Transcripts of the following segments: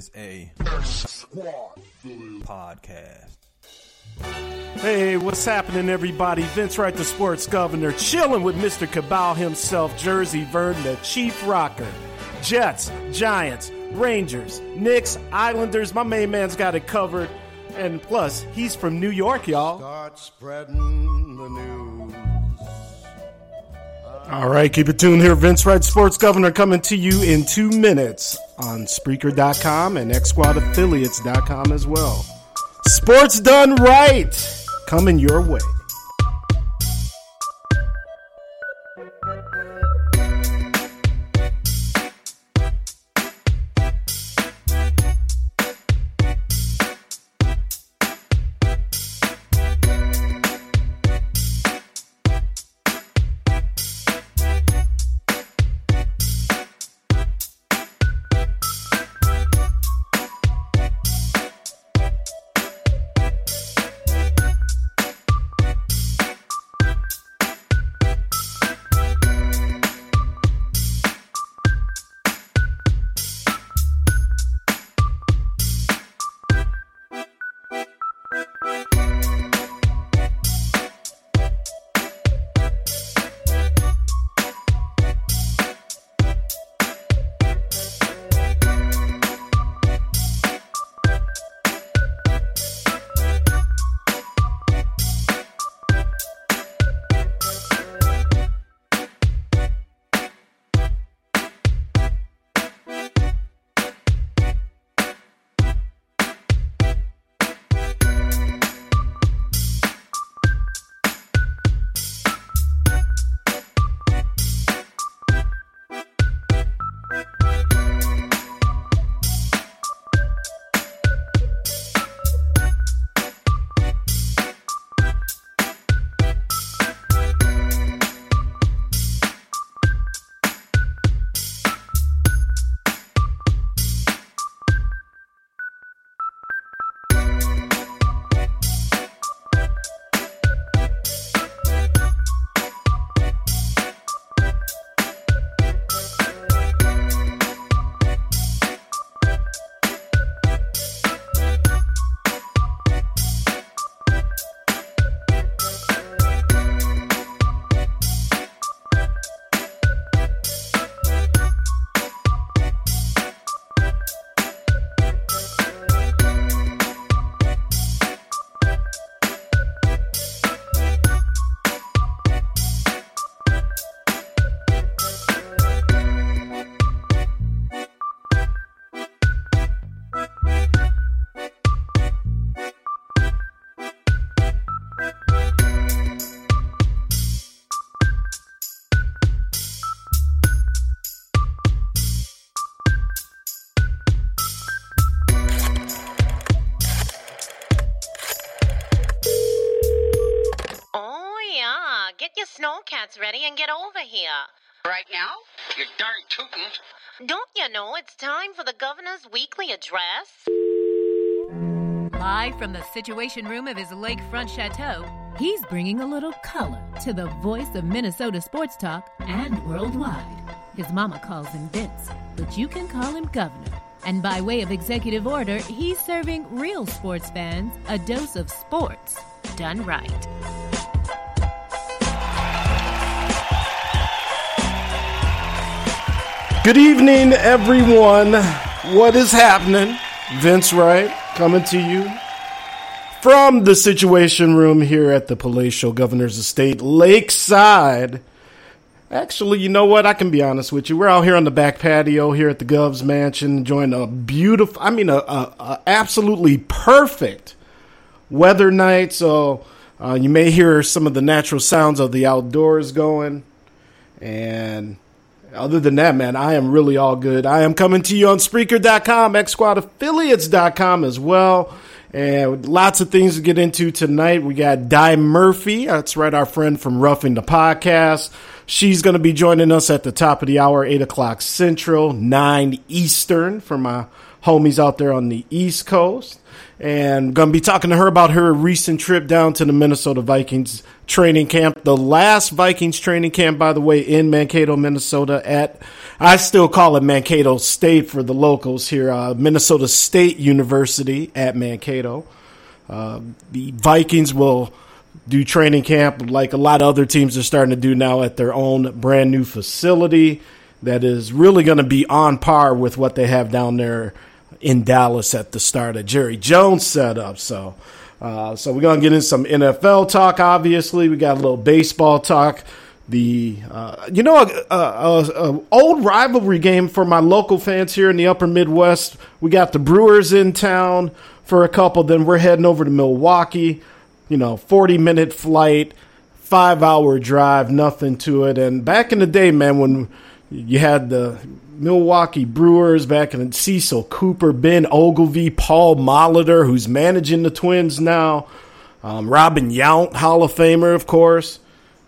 Is a podcast. Hey, what's happening, everybody? Vince Wright, the sports governor, chilling with Mr. Cabal himself, Jersey Vern, the chief rocker. Jets, Giants, Rangers, Knicks, Islanders. My main man's got it covered. And plus, he's from New York, y'all. Start spreading the news. All right, keep it tuned here. Vince Wright, sports governor, coming to you in two minutes on Spreaker.com and XSquadAffiliates.com as well. Sports done right, coming your way. For weekly address? Live from the Situation Room of his lakefront chateau, he's bringing a little color to the voice of Minnesota sports talk and worldwide. His mama calls him Vince, but you can call him Governor. And by way of executive order, he's serving real sports fans a dose of sports done right. Good evening, everyone. What is happening? Vince Wright coming to you from the Situation Room here at the Palatial Governor's Estate, Lakeside. Actually, you know what? I can be honest with you. We're out here on the back patio here at the Gov's Mansion, enjoying a beautiful, I mean, a, a, a absolutely perfect weather night. So uh, you may hear some of the natural sounds of the outdoors going. And other than that, man, I am really all good. I am coming to you on Spreaker.com, XSquadAffiliates.com as well. And lots of things to get into tonight. We got Di Murphy. That's right, our friend from Roughing the Podcast. She's going to be joining us at the top of the hour, 8 o'clock Central, 9 Eastern for my homies out there on the East Coast and going to be talking to her about her recent trip down to the Minnesota Vikings training camp. The last Vikings training camp, by the way, in Mankato, Minnesota at, I still call it Mankato State for the locals here, uh, Minnesota State University at Mankato. Uh, the Vikings will do training camp like a lot of other teams are starting to do now at their own brand new facility that is really going to be on par with what they have down there in Dallas at the start of Jerry Jones setup. So, uh, so we're gonna get in some NFL talk. Obviously, we got a little baseball talk. The uh, you know a, a, a, old rivalry game for my local fans here in the Upper Midwest. We got the Brewers in town for a couple. Then we're heading over to Milwaukee. You know, forty minute flight, five hour drive, nothing to it. And back in the day, man, when you had the Milwaukee Brewers back in Cecil Cooper, Ben Oglivie, Paul Molitor, who's managing the Twins now, um, Robin Yount, Hall of Famer, of course.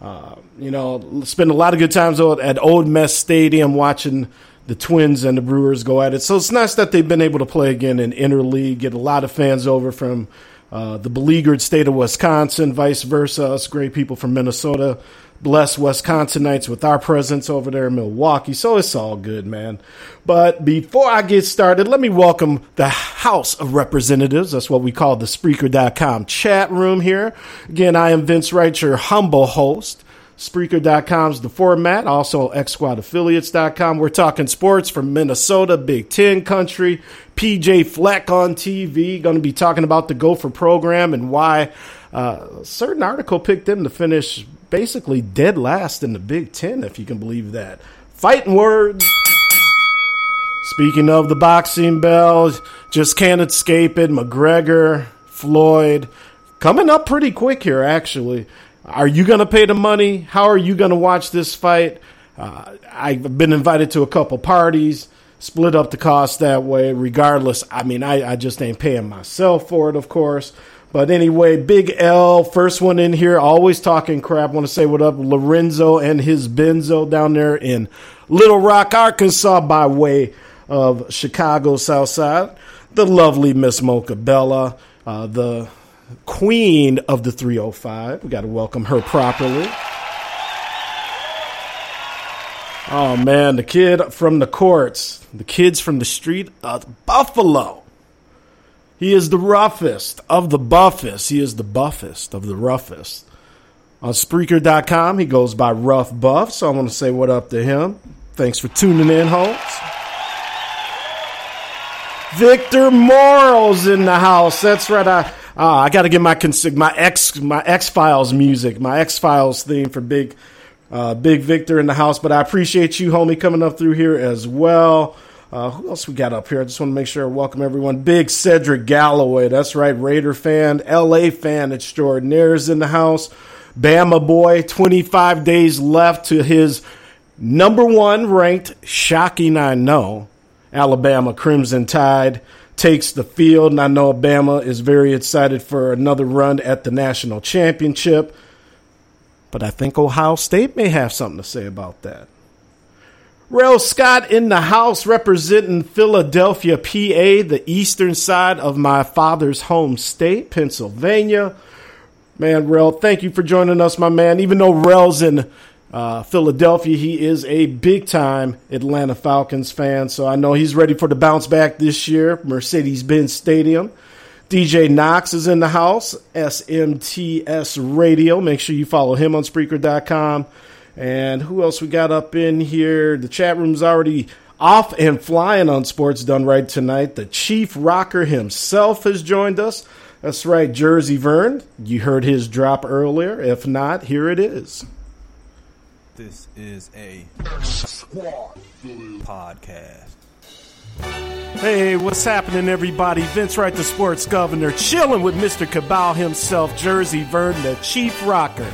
Uh, you know, spend a lot of good times at Old Met Stadium watching the Twins and the Brewers go at it. So it's nice that they've been able to play again in interleague, get a lot of fans over from uh, the beleaguered state of Wisconsin, vice versa, us great people from Minnesota bless Wisconsinites with our presence over there in Milwaukee. So it's all good, man. But before I get started, let me welcome the House of Representatives. That's what we call the Spreaker.com chat room here. Again, I am Vince Wright, your humble host. Spreaker.com is the format, also XSquadAffiliates.com. We're talking sports from Minnesota, Big Ten country, PJ Fleck on TV. Going to be talking about the Gopher program and why uh, a certain article picked them to finish basically dead last in the Big Ten, if you can believe that. Fighting words. Speaking of the boxing bell, just can't escape it. McGregor, Floyd, coming up pretty quick here, actually. Are you going to pay the money? How are you going to watch this fight? Uh, I've been invited to a couple parties, split up the cost that way. Regardless, I mean, I, I just ain't paying myself for it, of course. But anyway, Big L, first one in here, always talking crap. Want to say what up, Lorenzo and his Benzo down there in Little Rock, Arkansas, by way of Chicago South Side. The lovely Miss Mocha Bella, uh, the queen of the 305. We got to welcome her properly. Oh man, the kid from the courts, the kids from the street of Buffalo. He is the roughest of the buffest. He is the buffest of the roughest. On Spreaker.com, he goes by Rough Buff, so I want to say what up to him. Thanks for tuning in, Holmes. Victor Morrow's in the house. That's right. I uh, I got to get my my X my X Files music, my X Files theme for Big uh, Big Victor in the house. But I appreciate you, homie, coming up through here as well. Uh, who else we got up here? I just want to make sure I welcome everyone. Big Cedric Galloway. That's right. Raider fan, LA fan extraordinaires in the house. Bama boy, 25 days left to his number one ranked, shocking, I know, Alabama Crimson Tide takes the field. And I know Bama is very excited for another run at the national championship. But I think Ohio State may have something to say about that. Rel Scott in the house representing Philadelphia, PA, the eastern side of my father's home state, Pennsylvania. Man, Rel, thank you for joining us, my man. Even though Rel's in uh, Philadelphia, he is a big time Atlanta Falcons fan. So I know he's ready for the bounce back this year, Mercedes Benz Stadium. DJ Knox is in the house, SMTS Radio. Make sure you follow him on Spreaker.com. And who else we got up in here? The chat room's already off and flying on Sports Done Right tonight. The Chief Rocker himself has joined us. That's right, Jersey Vern. You heard his drop earlier. If not, here it is. This is a squad podcast. Hey, what's happening, everybody? Vince Wright, the sports governor, chilling with Mr. Cabal himself, Jersey Vern, the chief rocker.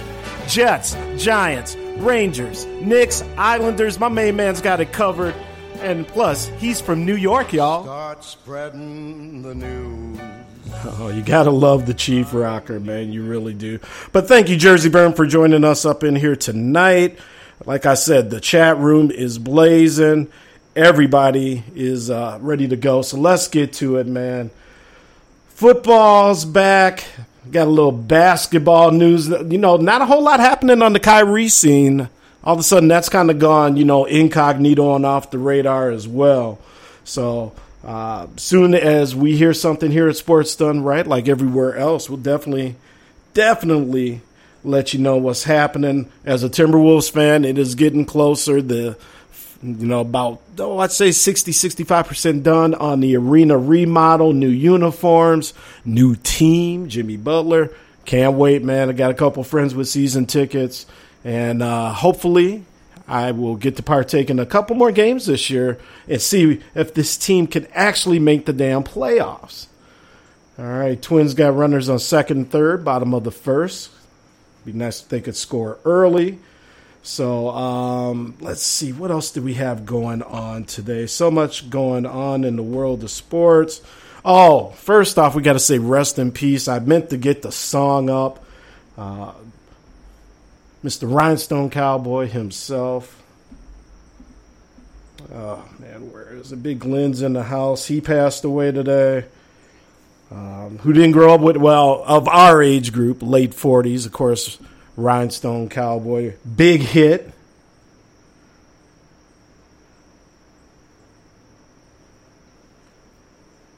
Jets, Giants, Rangers, Knicks, Islanders. My main man's got it covered. And plus, he's from New York, y'all. Start spreading the news. Oh, you gotta love the Chief Rocker, man. You really do. But thank you, Jersey Vern, for joining us up in here tonight. Like I said, the chat room is blazing. Everybody is uh, ready to go. So let's get to it, man. Football's back. Got a little basketball news. You know, not a whole lot happening on the Kyrie scene. All of a sudden, that's kind of gone, you know, incognito and off the radar as well. So, uh, soon as we hear something here at Sports Done Right, like everywhere else, we'll definitely, definitely let you know what's happening. As a Timberwolves fan, it is getting closer. The you know about oh I'd say 60 65% done on the arena remodel, new uniforms, new team, Jimmy Butler. Can't wait, man. I got a couple friends with season tickets and uh, hopefully I will get to partake in a couple more games this year and see if this team can actually make the damn playoffs. All right, Twins got runners on second and third, bottom of the first. Be nice if they could score early. So um, let's see, what else do we have going on today? So much going on in the world of sports. Oh, first off, we got to say rest in peace. I meant to get the song up. Uh, Mr. Rhinestone Cowboy himself. Oh man, where is it? Big Glenn's in the house. He passed away today. Um, who didn't grow up with well of our age group, late forties, of course. Rhinestone Cowboy, big hit.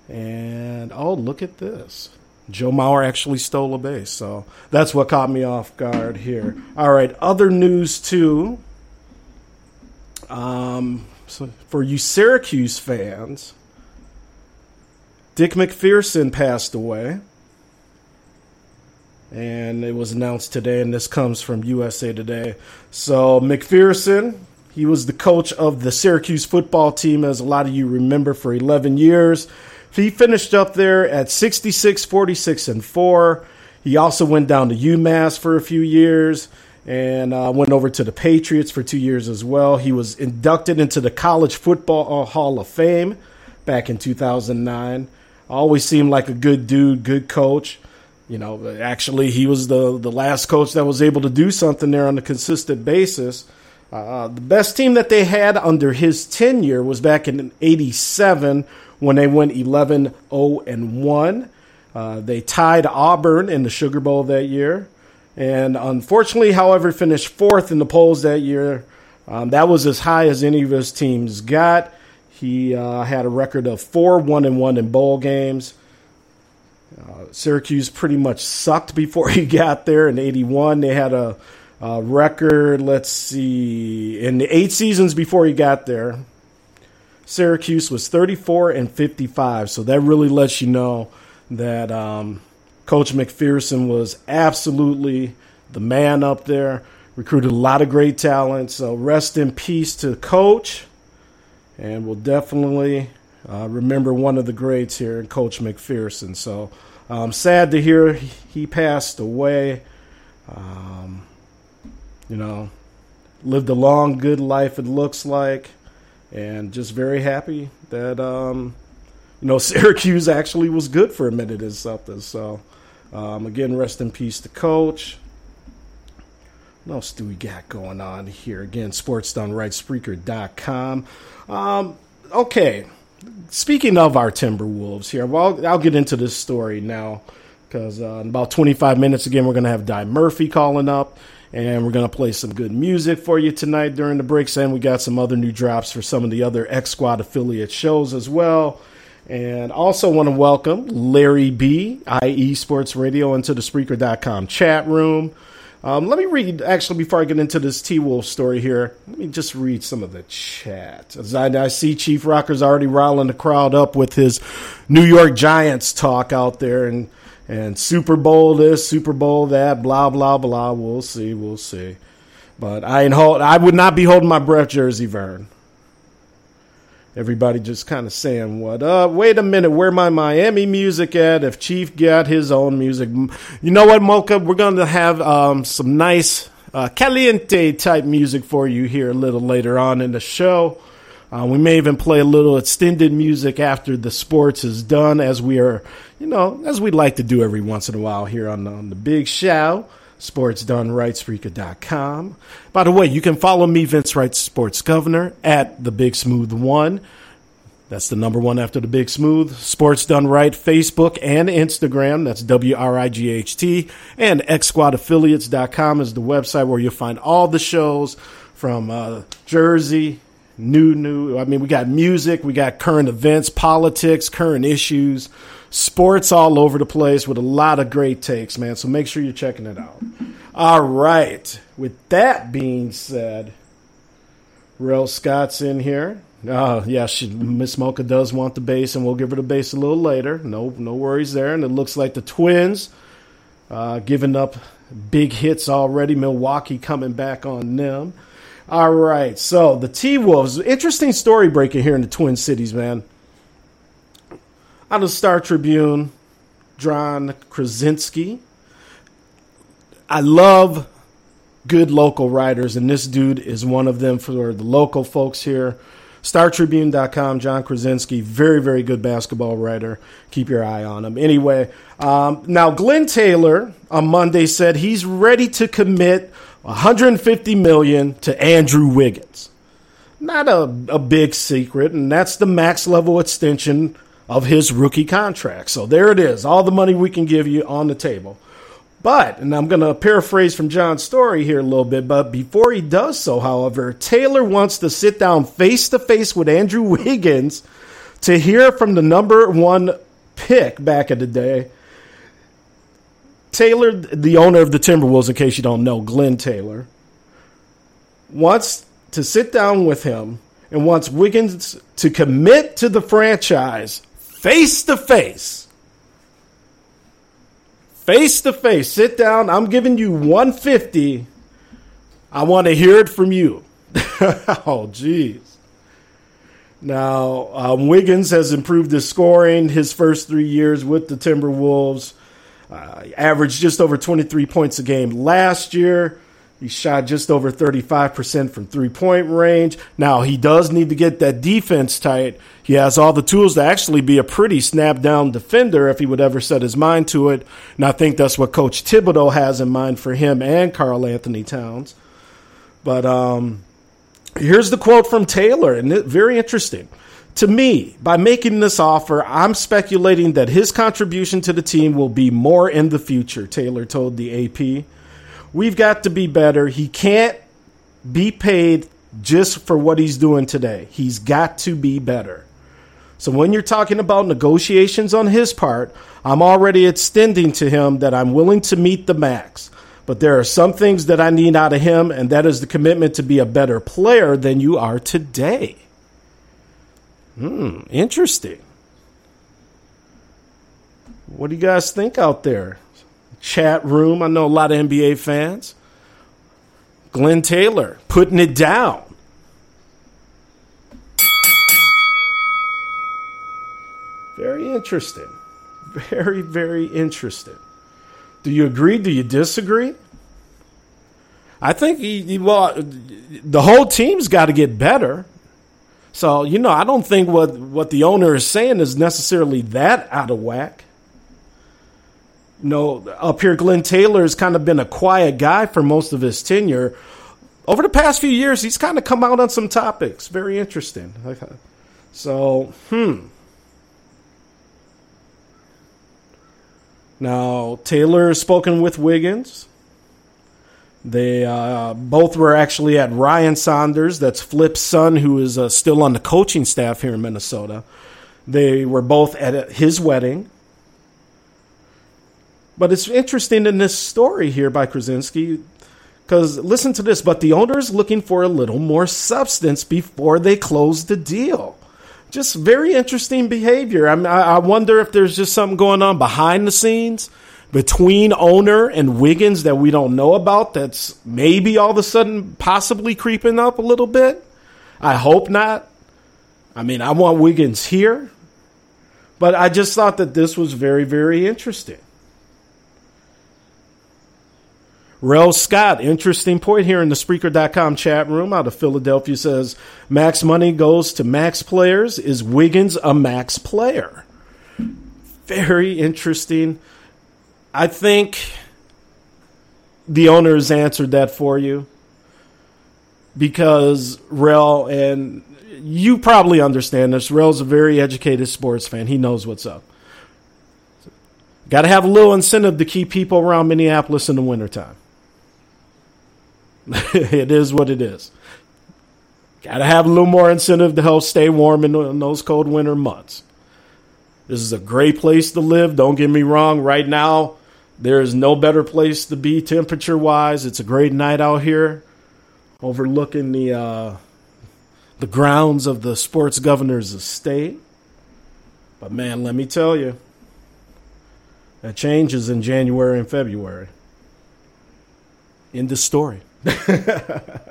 And oh, look at this. Joe Mauer actually stole a base. So that's what caught me off guard here. All right, other news too. Um, so for you Syracuse fans, Dick MacPherson passed away. And it was announced today, and this comes from USA Today. So, MacPherson, he was the coach of the Syracuse football team, as a lot of you remember, for 11 years. He finished up there at 66, 46, and 4. He also went down to UMass for a few years and uh, went over to the Patriots for two years as well. He was inducted into the College Football Hall of Fame back in 2009. Always seemed like a good dude, good coach. You know, actually, he was the the last coach that was able to do something there on a consistent basis. Uh, the best team that they had under his tenure was back in '87 when they went 11 0 and 1. Uh, they tied Auburn in the Sugar Bowl that year. And unfortunately, however, finished fourth in the polls that year. Um, that was as high as any of his teams got. He uh, had a record of 4 1 and 1 in bowl games. Uh, Syracuse pretty much sucked before he got there. In '81, they had a, a, record. Let's see, in the eight seasons before he got there, Syracuse was 34 and 55. So that really lets you know that um, Coach MacPherson was absolutely the man up there. Recruited a lot of great talent. So rest in peace to Coach, and we'll definitely uh, remember one of the greats here, Coach MacPherson. So um, sad to hear he passed away. Um, you know, lived a long, good life, it looks like, and just very happy that, um, you know, Syracuse actually was good for a minute or something. So, um, again, rest in peace to Coach. What else do we got going on here? Again, Sports Done Right, Spreaker.com. Um, okay, speaking of our Timberwolves here, well, I'll get into this story now because uh, in about 25 minutes, again, we're going to have Di Murphy calling up. And we're going to play some good music for you tonight during the breaks. And we got some other new drops for some of the other X Squad affiliate shows as well. And also want to welcome Larry B, IE Sports Radio, into the Spreaker.com chat room. Um, let me read, actually, before I get into this T Wolf story here, let me just read some of the chat. As I, I, see Chief Rocker's already riling the crowd up with his New York Giants talk out there and, and Super Bowl this, Super Bowl that, blah, blah, blah. We'll see, we'll see. But I ain't hold, I would not be holding my breath, Jersey Vern. Everybody just kind of saying, "What up? Wait a minute, where my Miami music at? If Chief got his own music, you know what, Mocha? We're going to have um, some nice uh, caliente type music for you here a little later on in the show. Uh, we may even play a little extended music after the sports is done, as we are, you know, as we like to do every once in a while here on, on the Big Show. Sports Done Right, Spreaker.com. By the way, you can follow me, Vince Wright, Sports Governor, at the Big Smooth One. That's the number one after the Big Smooth. Sports Done Right, Facebook and Instagram. That's W R I G H T. And X Squad Affiliates.com is the website where you'll find all the shows from uh, Jersey, new, new. I mean, we got music, we got current events, politics, current issues sports all over the place with a lot of great takes, man. So make sure you're checking it out. All right. With that being said, Rel Scott's in here. Oh, yeah, Miss Mocha does want the bass, and we'll give her the bass a little later. No, no worries there. And it looks like the Twins uh, giving up big hits already. Milwaukee coming back on them. All right, so the T Wolves. Interesting story breaking here in the Twin Cities, man out of Star Tribune, Jon Krawczynski. I love good local writers, and this dude is one of them for the local folks here. StarTribune.com, Jon Krawczynski, very, very good basketball writer. Keep your eye on him. Anyway, um, now Glenn Taylor on Monday said he's ready to commit 150 million to Andrew Wiggins. Not a, a big secret, and that's the max level extension of his rookie contract. So there it is, all the money we can give you on the table. But, and I'm going to paraphrase from John's story here a little bit, but before he does so, however, Taylor wants to sit down face to face with Andrew Wiggins to hear from the number one pick back in the day. Taylor, the owner of the Timberwolves, in case you don't know, Glenn Taylor, wants to sit down with him and wants Wiggins to commit to the franchise face to face. Face to face. Sit down. I'm giving you 150. I want to hear it from you. oh, jeez. Now, um, Wiggins has improved his scoring his first three years with the Timberwolves. Uh, averaged just over 23 points a game last year. He shot just over 35% from three point range. Now, he does need to get that defense tight. He has all the tools to actually be a pretty snap down defender if he would ever set his mind to it. And I think that's what Coach Thibodeau has in mind for him and Karl-Anthony Towns. But um, here's the quote from Taylor, and it, very interesting. To me, by making this offer, I'm speculating that his contribution to the team will be more in the future, Taylor told the AP. We've got to be better. He can't be paid just for what he's doing today. He's got to be better. So when you're talking about negotiations on his part, I'm already extending to him that I'm willing to meet the max. But there are some things that I need out of him, and that is the commitment to be a better player than you are today. Hmm, interesting. What do you guys think out there? Chat room. I know a lot of NBA fans. Glenn Taylor putting it down. Very interesting. Very, very interesting. Do you agree? Do you disagree? I think he, he, well, the whole team's got to get better. So you know, I don't think what what the owner is saying is necessarily that out of whack. Know, up here, Glenn Taylor has kind of been a quiet guy for most of his tenure. Over the past few years, he's kind of come out on some topics. Very interesting. So, hmm. Now, Taylor has spoken with Wiggins. They uh, both were actually at Ryan Saunders, that's Flip's son, who is uh, still on the coaching staff here in Minnesota. They were both at his wedding. But it's interesting in this story here by Krawczynski, because listen to this, but the owner is looking for a little more substance before they close the deal. Just very interesting behavior. I, mean, I wonder if there's just something going on behind the scenes between owner and Wiggins that we don't know about that's maybe all of a sudden possibly creeping up a little bit. I hope not. I mean, I want Wiggins here, but I just thought that this was very, very interesting. Rel Scott, interesting point here in the Spreaker.com chat room out of Philadelphia says max money goes to max players. Is Wiggins a max player? Very interesting. I think the owners answered that for you because Rel and you probably understand this. Rel's a very educated sports fan. He knows what's up. Got to have a little incentive to keep people around Minneapolis in the wintertime. it is what it is. Got to have a little more incentive to help stay warm in, in those cold winter months. This is a great place to live. Don't get me wrong. Right now, there is no better place to be temperature wise. It's a great night out here, overlooking the uh, the grounds of the sports governor's estate. But man, let me tell you, that changes in January and February. In the story.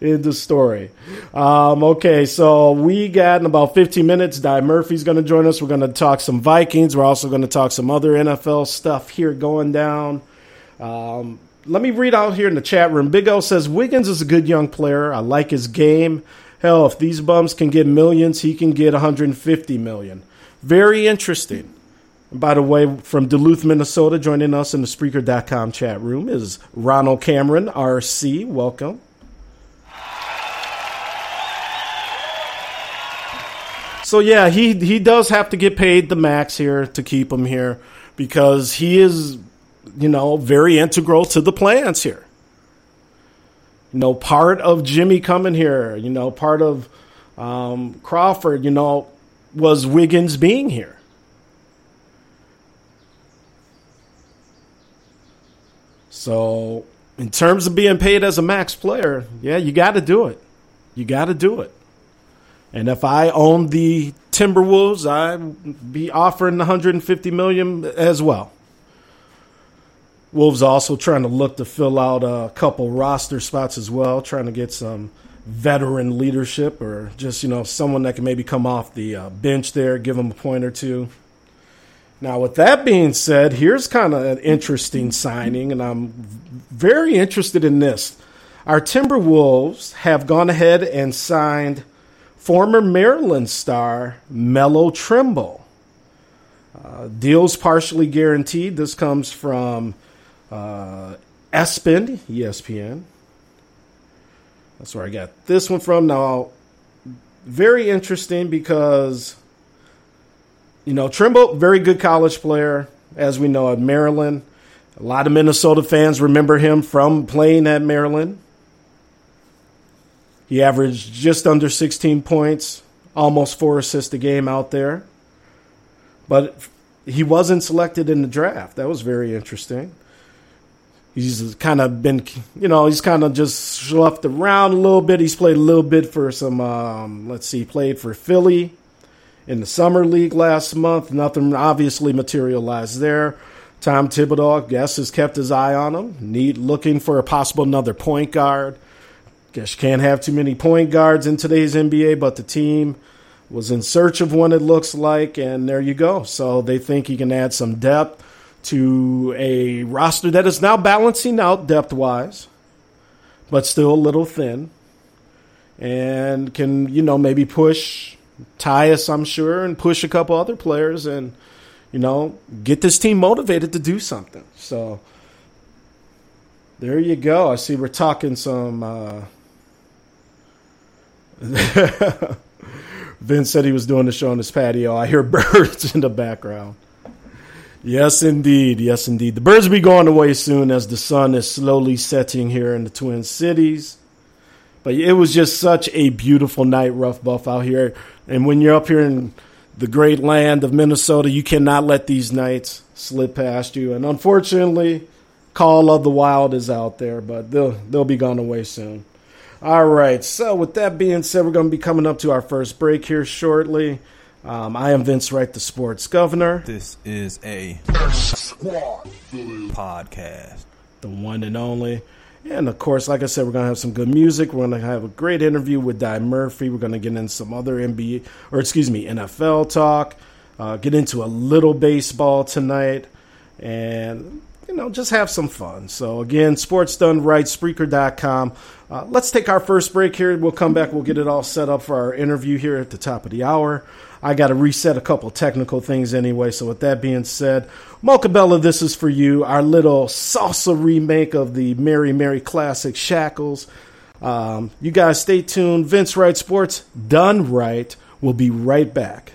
in the story. Um, okay, so we got in about 15 minutes. Di Murphy's going to join us. We're going to talk some Vikings. We're also going to talk some other NFL stuff here going down. Um, let me read out here in the chat room. Big O says Wiggins is a good young player. I like his game. Hell, if these bums can get millions, he can get 150 million. Very interesting. By the way, from Duluth, Minnesota, joining us in the Spreaker.com chat room is Ronald Cameron, RC. Welcome. So yeah, he he does have to get paid the max here to keep him here because he is, you know, very integral to the plans here. You know, part of Jimmy coming here, you know, part of um, Crawford, you know, was Wiggins being here. So, in terms of being paid as a max player, yeah, you got to do it. You got to do it. And if I owned the Timberwolves, I'd be offering 150 million as well. Wolves also trying to look to fill out a couple roster spots as well, trying to get some veteran leadership or just you know someone that can maybe come off the uh, bench there, give them a point or two. Now, with that being said, here's kind of an interesting signing, and I'm very interested in this. Our Timberwolves have gone ahead and signed former Maryland star Melo Trimble. Uh, deals partially guaranteed. This comes from uh, ESPN, ESPN. That's where I got this one from. Now, very interesting because, you know, Trimble, very good college player, as we know at Maryland. A lot of Minnesota fans remember him from playing at Maryland. He averaged just under 16 points, almost four assists a game out there. But he wasn't selected in the draft. That was very interesting. He's kind of been, you know, he's kind of just sloughed around a little bit. He's played a little bit for some, um, let's see, played for Philly in the summer league last month. Nothing obviously materialized there. Tom Thibodeau, I guess, has kept his eye on him. Need looking for a possible another point guard. Guess you can't have too many point guards in today's NBA, but the team was in search of one, it looks like, and there you go. So they think he can add some depth to a roster that is now balancing out depth wise, but still a little thin. And can, you know, maybe push Tyus, I'm sure, and push a couple other players and, you know, get this team motivated to do something. So there you go. I see we're talking some. Uh, Vince said he was doing the show on his patio. I hear birds in the background. Yes, indeed. Yes, indeed. The birds will be going away soon as the sun is slowly setting here in the Twin Cities. But it was just such a beautiful night, Rough Buff, out here. And when you're up here in the great land of Minnesota, you cannot let these nights slip past you. And unfortunately, Call of the Wild is out there, but they'll they'll be gone away soon. All right. So with that being said, we're going to be coming up to our first break here shortly. Um, I am Vince Wright, the sports governor. This is a squad podcast. The one and only. And of course, like I said, we're going to have some good music. We're going to have a great interview with Di Murphy. We're going to get in some other NBA, or excuse me, NFL talk. Uh, get into a little baseball tonight. And, you know, just have some fun. So, again, sports done right, Spreaker.com. Uh, let's take our first break here. We'll come back. We'll get it all set up for our interview here at the top of the hour. I got to reset a couple technical things anyway. So with that being said, Mocha Bella, this is for you. Our little salsa remake of the Mary Mary classic Shackles. Um, you guys stay tuned. Vince Wright Sports done right. We'll be right back.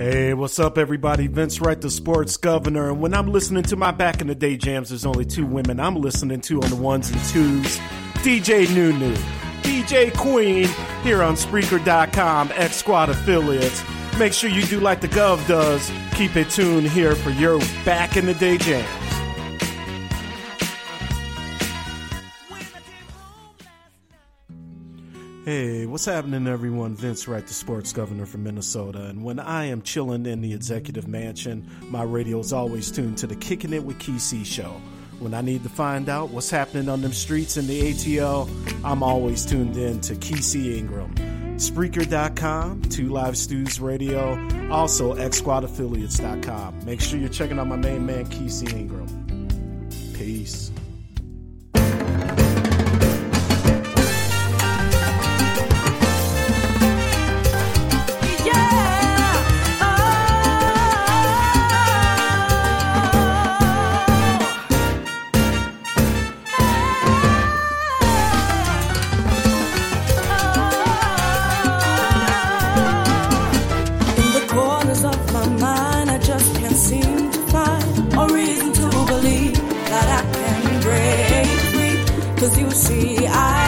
Hey, what's up, everybody? Vince Wright, the sports governor. And when I'm listening to my back in the day jams, there's only two women I'm listening to on the ones and twos DJ Nunu DJ Queen here on Spreaker.com, X Squad affiliates. Make sure you do like the Gov does. Keep it tuned here for your back in the day jams. Hey, what's happening, everyone? Vince Wright, the sports governor from Minnesota. And when I am chilling in the executive mansion, my radio is always tuned to the Kicking It with KC show when I need to find out what's happening on them streets in the ATL, I'm always tuned in to KC Ingram. Spreaker.com, Two Live Stews Radio, also XSquadAffiliates.com. Make sure you're checking out my main man, KC Ingram. Peace. Yeah.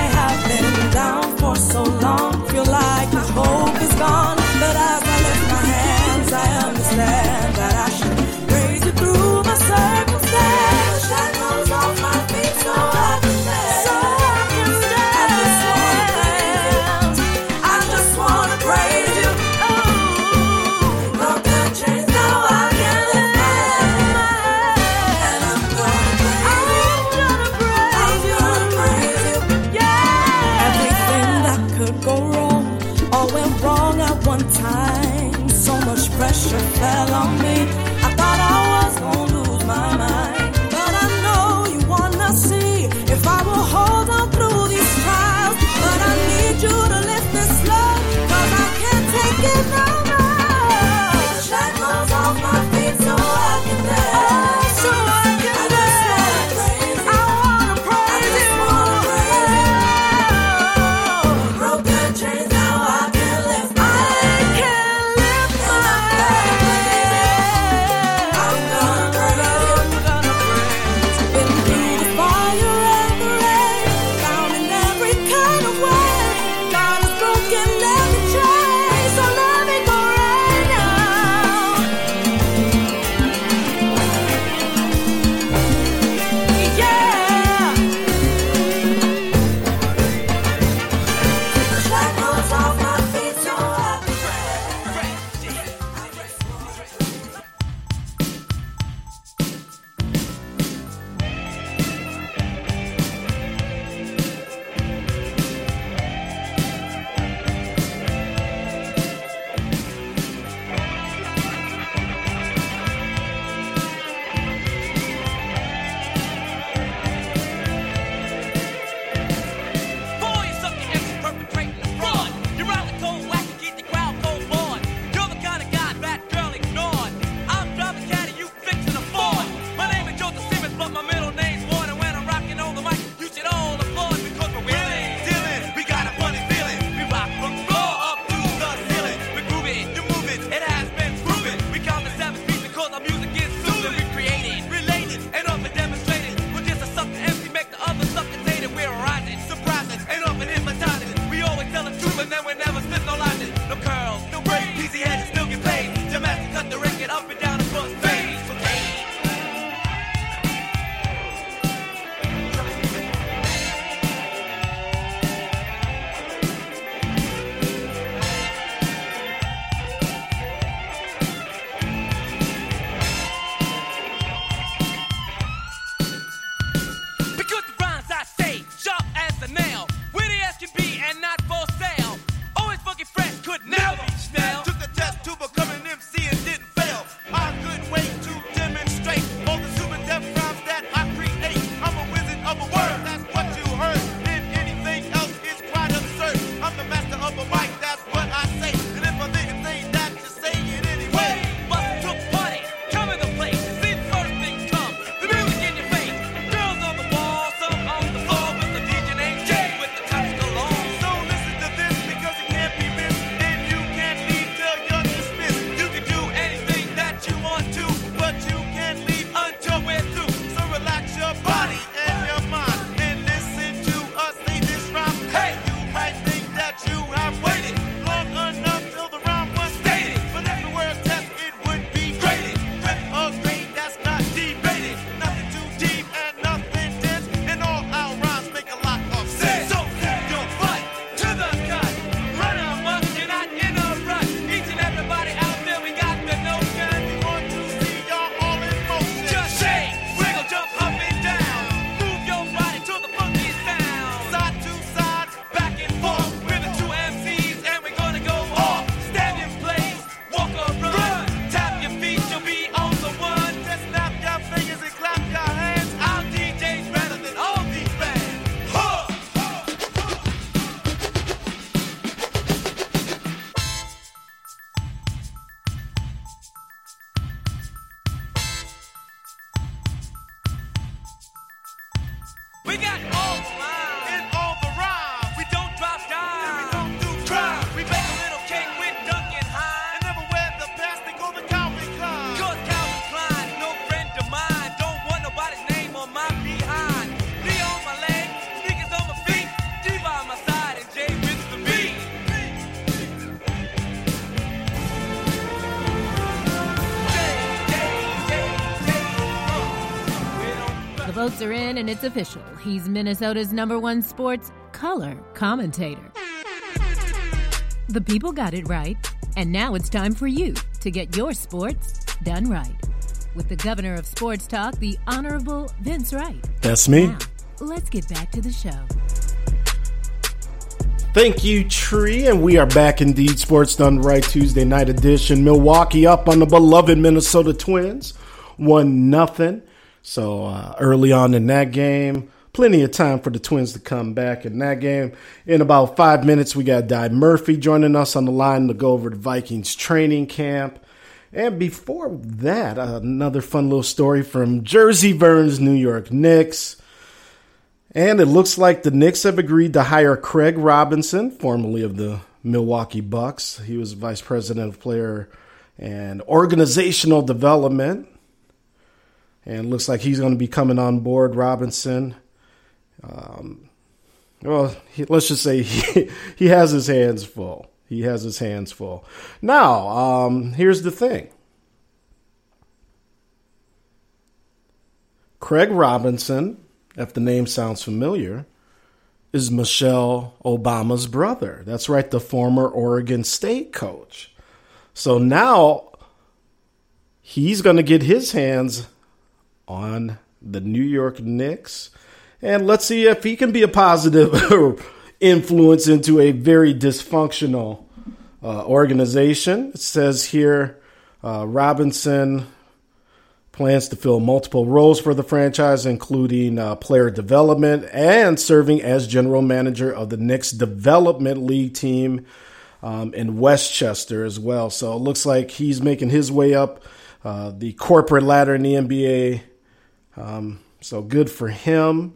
And it's official. He's Minnesota's number one sports color commentator. The people got it right, and now it's time for you to get your sports done right. With the governor of sports talk, the Honorable Vince Wright. That's me. Now, let's get back to the show. Thank you, Tree, and we are back indeed. Sports Done Right Tuesday night edition. Milwaukee up on the beloved Minnesota Twins, one nothing. So uh, early on in that game, plenty of time for the Twins to come back in that game. In about five minutes, we got Di Murphy joining us on the line to go over the Vikings training camp. And before that, another fun little story from Jersey Vern's New York Knicks. And it looks like the Knicks have agreed to hire Craig Robinson, formerly of the Milwaukee Bucks. He was vice president of player and organizational development. And looks like he's going to be coming on board, Robinson. Um, well, he, let's just say he, he has his hands full. He has his hands full. Now, um, here's the thing Craig Robinson, if the name sounds familiar, is Michelle Obama's brother. That's right, the former Oregon State coach. So now he's going to get his hands on the New York Knicks. And let's see if he can be a positive influence into a very dysfunctional uh, organization. It says here uh, Robinson plans to fill multiple roles for the franchise, including uh, player development and serving as general manager of the Knicks Development League team um, in Westchester as well. So it looks like he's making his way up uh, the corporate ladder in the NBA. Um, so good for him.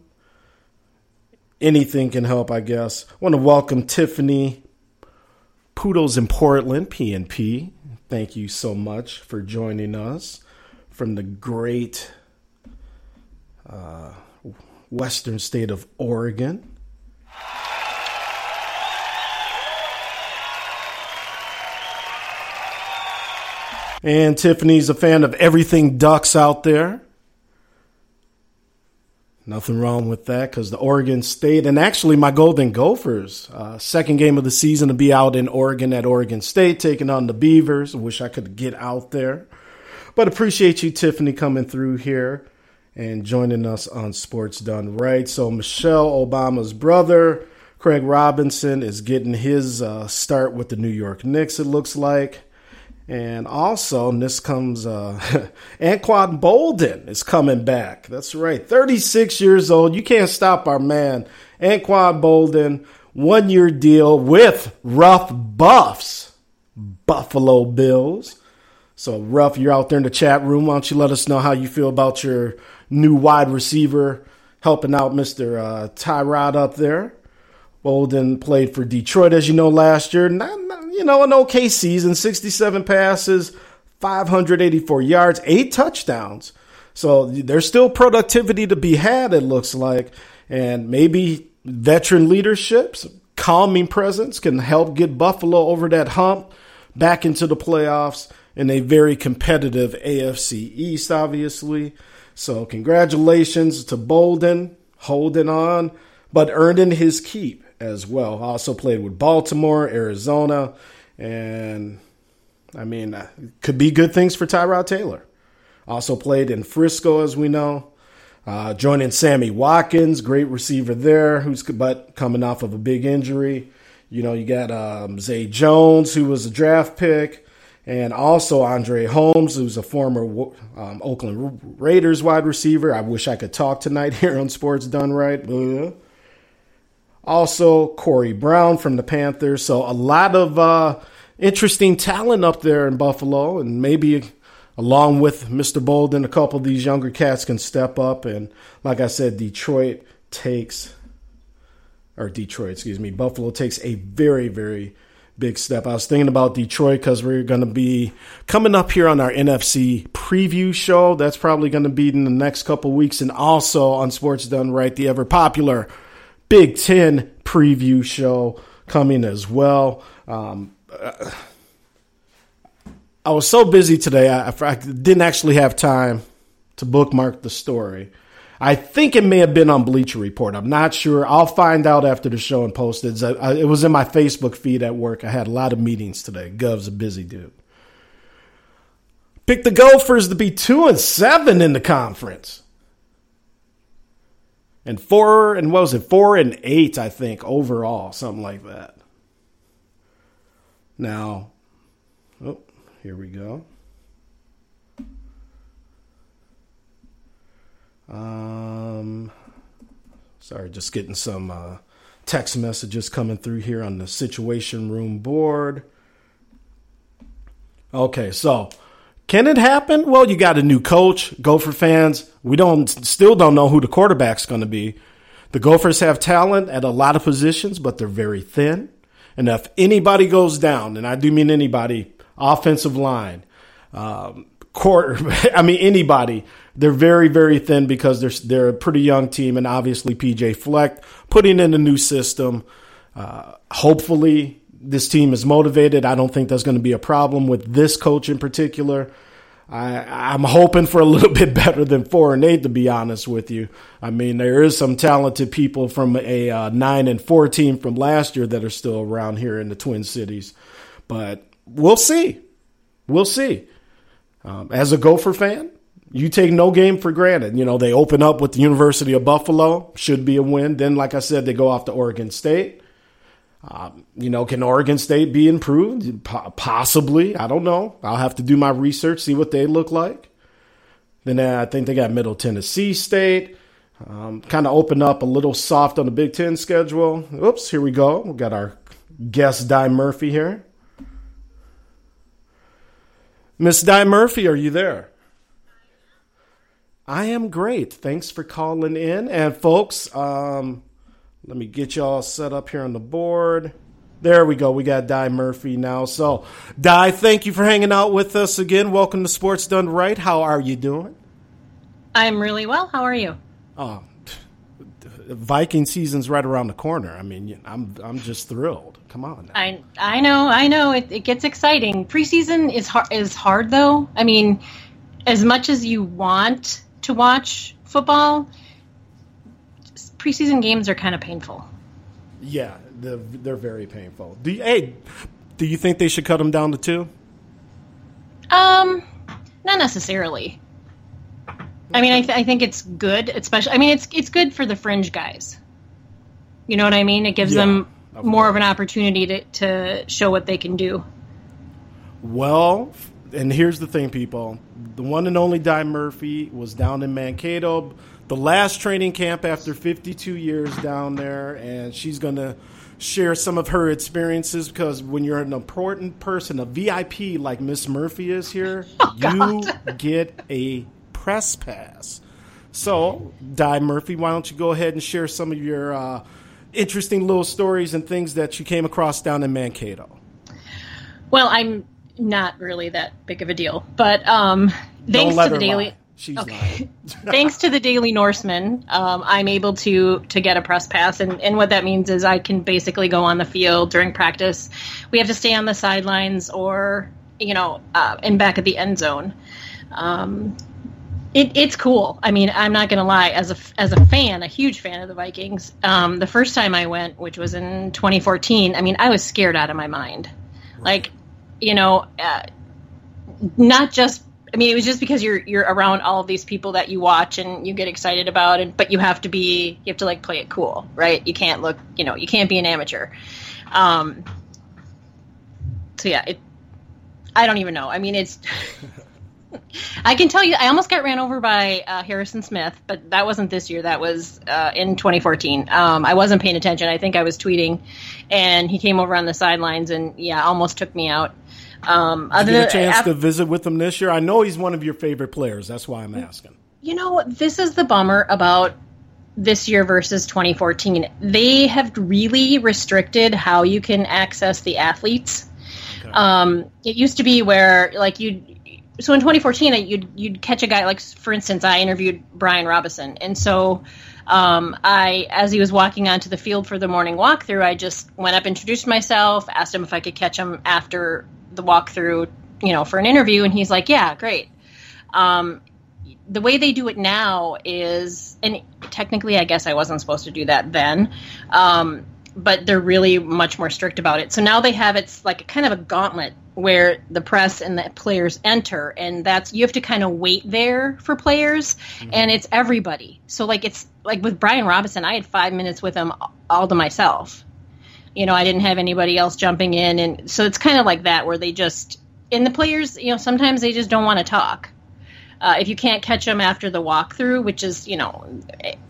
Anything can help, I guess. I want to welcome Tiffany Poodles in Portland, PNP. Thank you so much for joining us from the great uh, western state of Oregon. And Tiffany's a fan of everything Ducks out there. Nothing wrong with that because the Oregon State and actually my Golden Gophers, uh, second game of the season to be out in Oregon at Oregon State, taking on the Beavers. Wish I could get out there. But appreciate you, Tiffany, coming through here and joining us on Sports Done Right. So, Michelle Obama's brother, Craig Robinson, is getting his uh, start with the New York Knicks, it looks like. And also, and this comes, uh, Anquan Boldin is coming back. That's right. 36 years old. You can't stop our man. Anquan Boldin, one year deal with Rough Buffs, Buffalo Bills. So, Rough, you're out there in the chat room. Why don't you let us know how you feel about your new wide receiver helping out Mr. Uh, Tyrod up there? Boldin played for Detroit, as you know, last year. Not, you know, an okay season 67 passes, 584 yards, eight touchdowns. So there's still productivity to be had, it looks like. And maybe veteran leadership, calming presence can help get Buffalo over that hump back into the playoffs in a very competitive AFC East, obviously. So congratulations to Boldin holding on, but earning his keep as well. Also played with Baltimore, Arizona, and I mean, uh, could be good things for Tyrod Taylor. Also played in Frisco, as we know. Uh, joining Sammy Watkins, great receiver there, who's but coming off of a big injury. You know, you got um, Zay Jones, who was a draft pick, and also Andre Holmes, who's a former um, Oakland Raiders wide receiver. I wish I could talk tonight here on Sports Done Right. Blah. Also, Corey Brown from the Panthers. So, a lot of uh, interesting talent up there in Buffalo, and maybe along with Mr. Boldin, a couple of these younger cats can step up. And like I said, Detroit takes, or Detroit, excuse me, Buffalo takes a very, very big step. I was thinking about Detroit because we're going to be coming up here on our NFC preview show. That's probably going to be in the next couple weeks, and also on Sports Done Right, the ever popular Big Ten preview show coming as well. Um, uh, I was so busy today, I, I didn't actually have time to bookmark the story. I think it may have been on Bleacher Report. I'm not sure. I'll find out after the show and post it. It was in my Facebook feed at work. I had a lot of meetings today. Gov's a busy dude. Pick the Gophers to be two and seven in the conference. And four and what was it? Four and eight, I think, overall, something like that. Now, oh, here we go. Um, sorry, just getting some uh, text messages coming through here on the Situation Room board. Okay, so can it happen? Well, you got a new coach, Gopher fans. We don't still don't know who the quarterback's going to be. The Gophers have talent at a lot of positions, but they're very thin. And if anybody goes down, and I do mean anybody, offensive line, um, quarter, I mean anybody, they're very, very thin because they're they're a pretty young team, and obviously PJ Fleck putting in a new system. Uh, hopefully, this team is motivated. I don't think there's going to be a problem with this coach in particular. I, am hoping for a little bit better than four and eight, to be honest with you. I mean, there is some talented people from a uh, nine and four team from last year that are still around here in the Twin Cities, but we'll see. We'll see. Um, as a Gopher fan, you take no game for granted. You know, they open up with the University of Buffalo, should be a win. Then, like I said, they go off to Oregon State. Um, you know, can Oregon State be improved? possibly. I don't know. I'll have to do my research, see what they look like. Then uh, I think they got Middle Tennessee State. Um, kind of open up a little soft on the Big Ten schedule. Oops, here we go. We got our guest, Di Murphy, here. Miss Di Murphy, are you there? I am great. Thanks for calling in. And folks, um, let me get y'all set up here on the board. There we go. We got Di Murphy now. So, Di, thank you for hanging out with us again. Welcome to Sports Done Right. How are you doing? I'm really well. How are you? Oh, Viking season's right around the corner. I mean, I'm I'm just thrilled. Come on. Now. I I know I know it, it gets exciting. Preseason is hard is hard though. I mean, as much as you want to watch football, preseason games are kind of painful. Yeah, they're, they're very painful. Do you, hey, do you think they should cut them down to two? Um, not necessarily. I mean, I, th- I think it's good, especially. I mean, it's it's good for the fringe guys. You know what I mean? It gives yeah, them more of an opportunity to to show what they can do. Well, and here's the thing, people: the one and only Di Murphy was down in Mankato, the last training camp after 52 years down there, and she's going to share some of her experiences because when you're an important person, a VIP like Miss Murphy is here, oh, you get a press pass. So, Di Murphy, why don't you go ahead and share some of your uh, interesting little stories and things that you came across down in Mankato? Well, I'm not really that big of a deal. But um, thanks to the Daily. She's okay. thanks to the Daily Norseman, um, I'm able to to get a press pass, and, and what that means is I can basically go on the field during practice. We have to stay on the sidelines or you know uh, in back at the end zone. Um, it, it's cool. I mean, I'm not going to lie. As a as a fan, a huge fan of the Vikings. Um, the first time I went, which was in 2014, I mean, I was scared out of my mind. Like you know, uh, not just. I mean, it was just because you're you're around all of these people that you watch and you get excited about, and but you have to be you have to like play it cool, right? You can't look, you know, you can't be an amateur. Um, so yeah, it. I don't even know. I mean, it's. I can tell you, I almost got ran over by uh, Harrison Smith, but that wasn't this year. That was uh, in 2014. Um, I wasn't paying attention. I think I was tweeting, and he came over on the sidelines and yeah, almost took me out. Um, Did you get a chance to visit with him this year? I know he's one of your favorite players. That's why I'm asking. You know, this is the bummer about this year versus 2014. They have really restricted how you can access the athletes. Um, it used to be where like you so in 2014 you'd you'd catch a guy like for instance I interviewed Brian Robison and so um, I as he was walking onto the field for the morning walkthrough I just went up introduced myself asked him if I could catch him after the walkthrough you know for an interview and he's like yeah great um, the way they do it now is and technically I guess I wasn't supposed to do that then um, but they're really much more strict about it. So now they have it's like kind of a gauntlet where the press and the players enter, and that's you have to kind of wait there for players, mm-hmm. and it's everybody. So like it's like with Brian Robison, I had five minutes with him all to myself. You know, I didn't have anybody else jumping in, and so it's kind of like that where they just and the players, you know, sometimes they just don't want to talk. Uh, if you can't catch them after the walkthrough, which is, you know,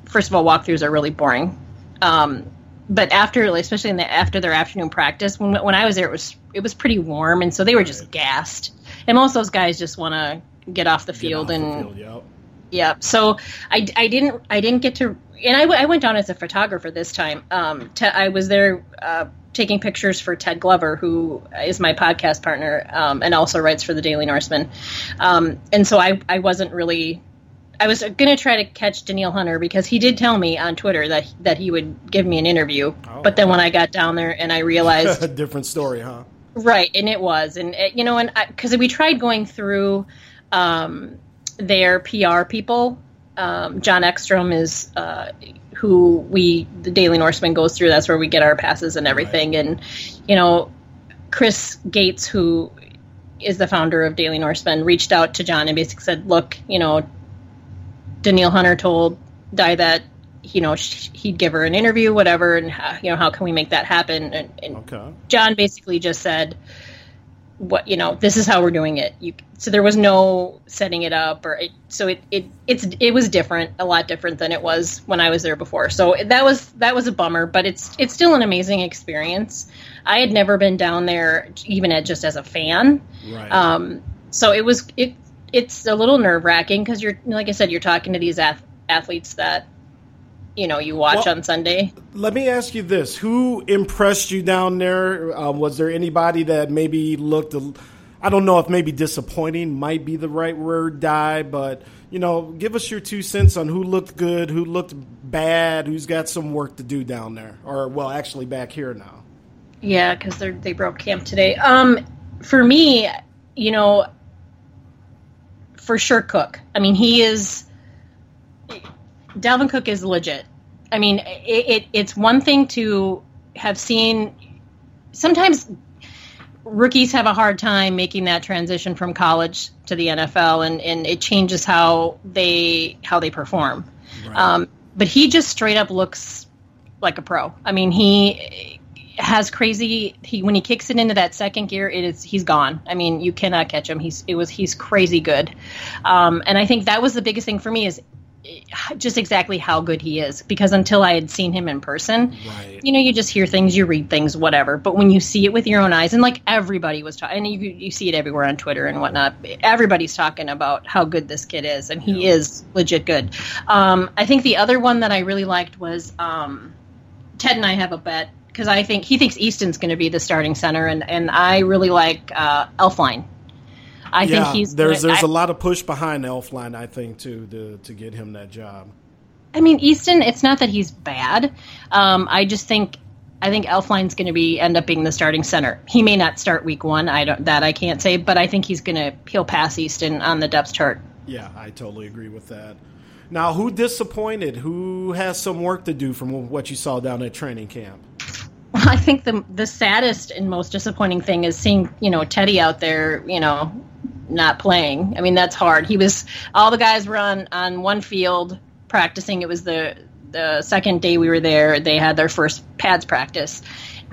first of all, walkthroughs are really boring. Um, but after, especially in the after their afternoon practice, when when I was there, it was it was pretty warm, and so they were just right. gassed. And most of those guys just want to get off the field off and the field, yep. yeah. So I, I didn't I didn't get to and I, I went down as a photographer this time. Um, te- I was there uh, taking pictures for Ted Glover, who is my podcast partner um, and also writes for the Daily Norseman. Um, and so I I wasn't really I was going to try to catch Danielle Hunter because he did tell me on Twitter that that he would give me an interview. Oh, but then when I got down there and I realized a different story, huh? Right, and it was, and it, you know, and because we tried going through um, their PR people. Um, John Ekstrom is uh, who we the Daily Norseman goes through. That's where we get our passes and everything. Right. And you know, Chris Gates, who is the founder of Daily Norseman, reached out to John and basically said, "Look, you know, Danielle Hunter told Di that you know he'd give her an interview, whatever, and how, you know how can we make that happen? And, and okay. John basically just said, "What you know, this is how we're doing it." You, so there was no setting it up, or it, so it, it it's it was different, a lot different than it was when I was there before. So that was that was a bummer, but it's it's still an amazing experience. I had never been down there, even at, just as a fan. Right. Um, so it was it it's a little nerve wracking because you're like I said, you're talking to these ath- athletes that you know you watch well, on Sunday. Let me ask you this: Who impressed you down there? Um, was there anybody that maybe looked? A, I don't know if maybe disappointing might be the right word, Di, but you know, give us your two cents on who looked good, who looked bad, who's got some work to do down there, or well, actually back here now. Yeah, because they they broke camp today. Um, for me, you know, for sure Cook. I mean, he is. Dalvin Cook is legit. I mean, it, it, it's one thing to have seen. Sometimes rookies have a hard time making that transition from college to the NFL, and, and it changes how they how they perform. Right. Um, but he just straight up looks like a pro. I mean, he has crazy he when he kicks it into that second gear it is he's gone i mean you cannot catch him he's it was he's crazy good um, and i think that was the biggest thing for me is just exactly how good he is because until i had seen him in person right. you know you just hear things you read things whatever but when you see it with your own eyes and like everybody was talking and you, you see it everywhere on twitter and whatnot everybody's talking about how good this kid is and he yeah. is legit good um, i think the other one that i really liked was um, ted and i have a bet because I think he thinks Easton's going to be the starting center, and and I really like uh, Elflein. I yeah, think he's there's gonna, there's I, a lot of push behind Elflein. I think too to to get him that job. I mean, Easton. It's not that he's bad. Um, I just think I think Elflein's going to be end up being the starting center. He may not start week one. I don't that I can't say, but I think he's going to he'll pass Easton on the depth chart. Yeah, I totally agree with that. Now, who disappointed? Who has some work to do from what you saw down at training camp? I think the the saddest and most disappointing thing is seeing you know Teddy out there, you know, not playing. I mean, that's hard. He was all the guys were on on one field practicing. It was the the second day we were there. They had their first pads practice,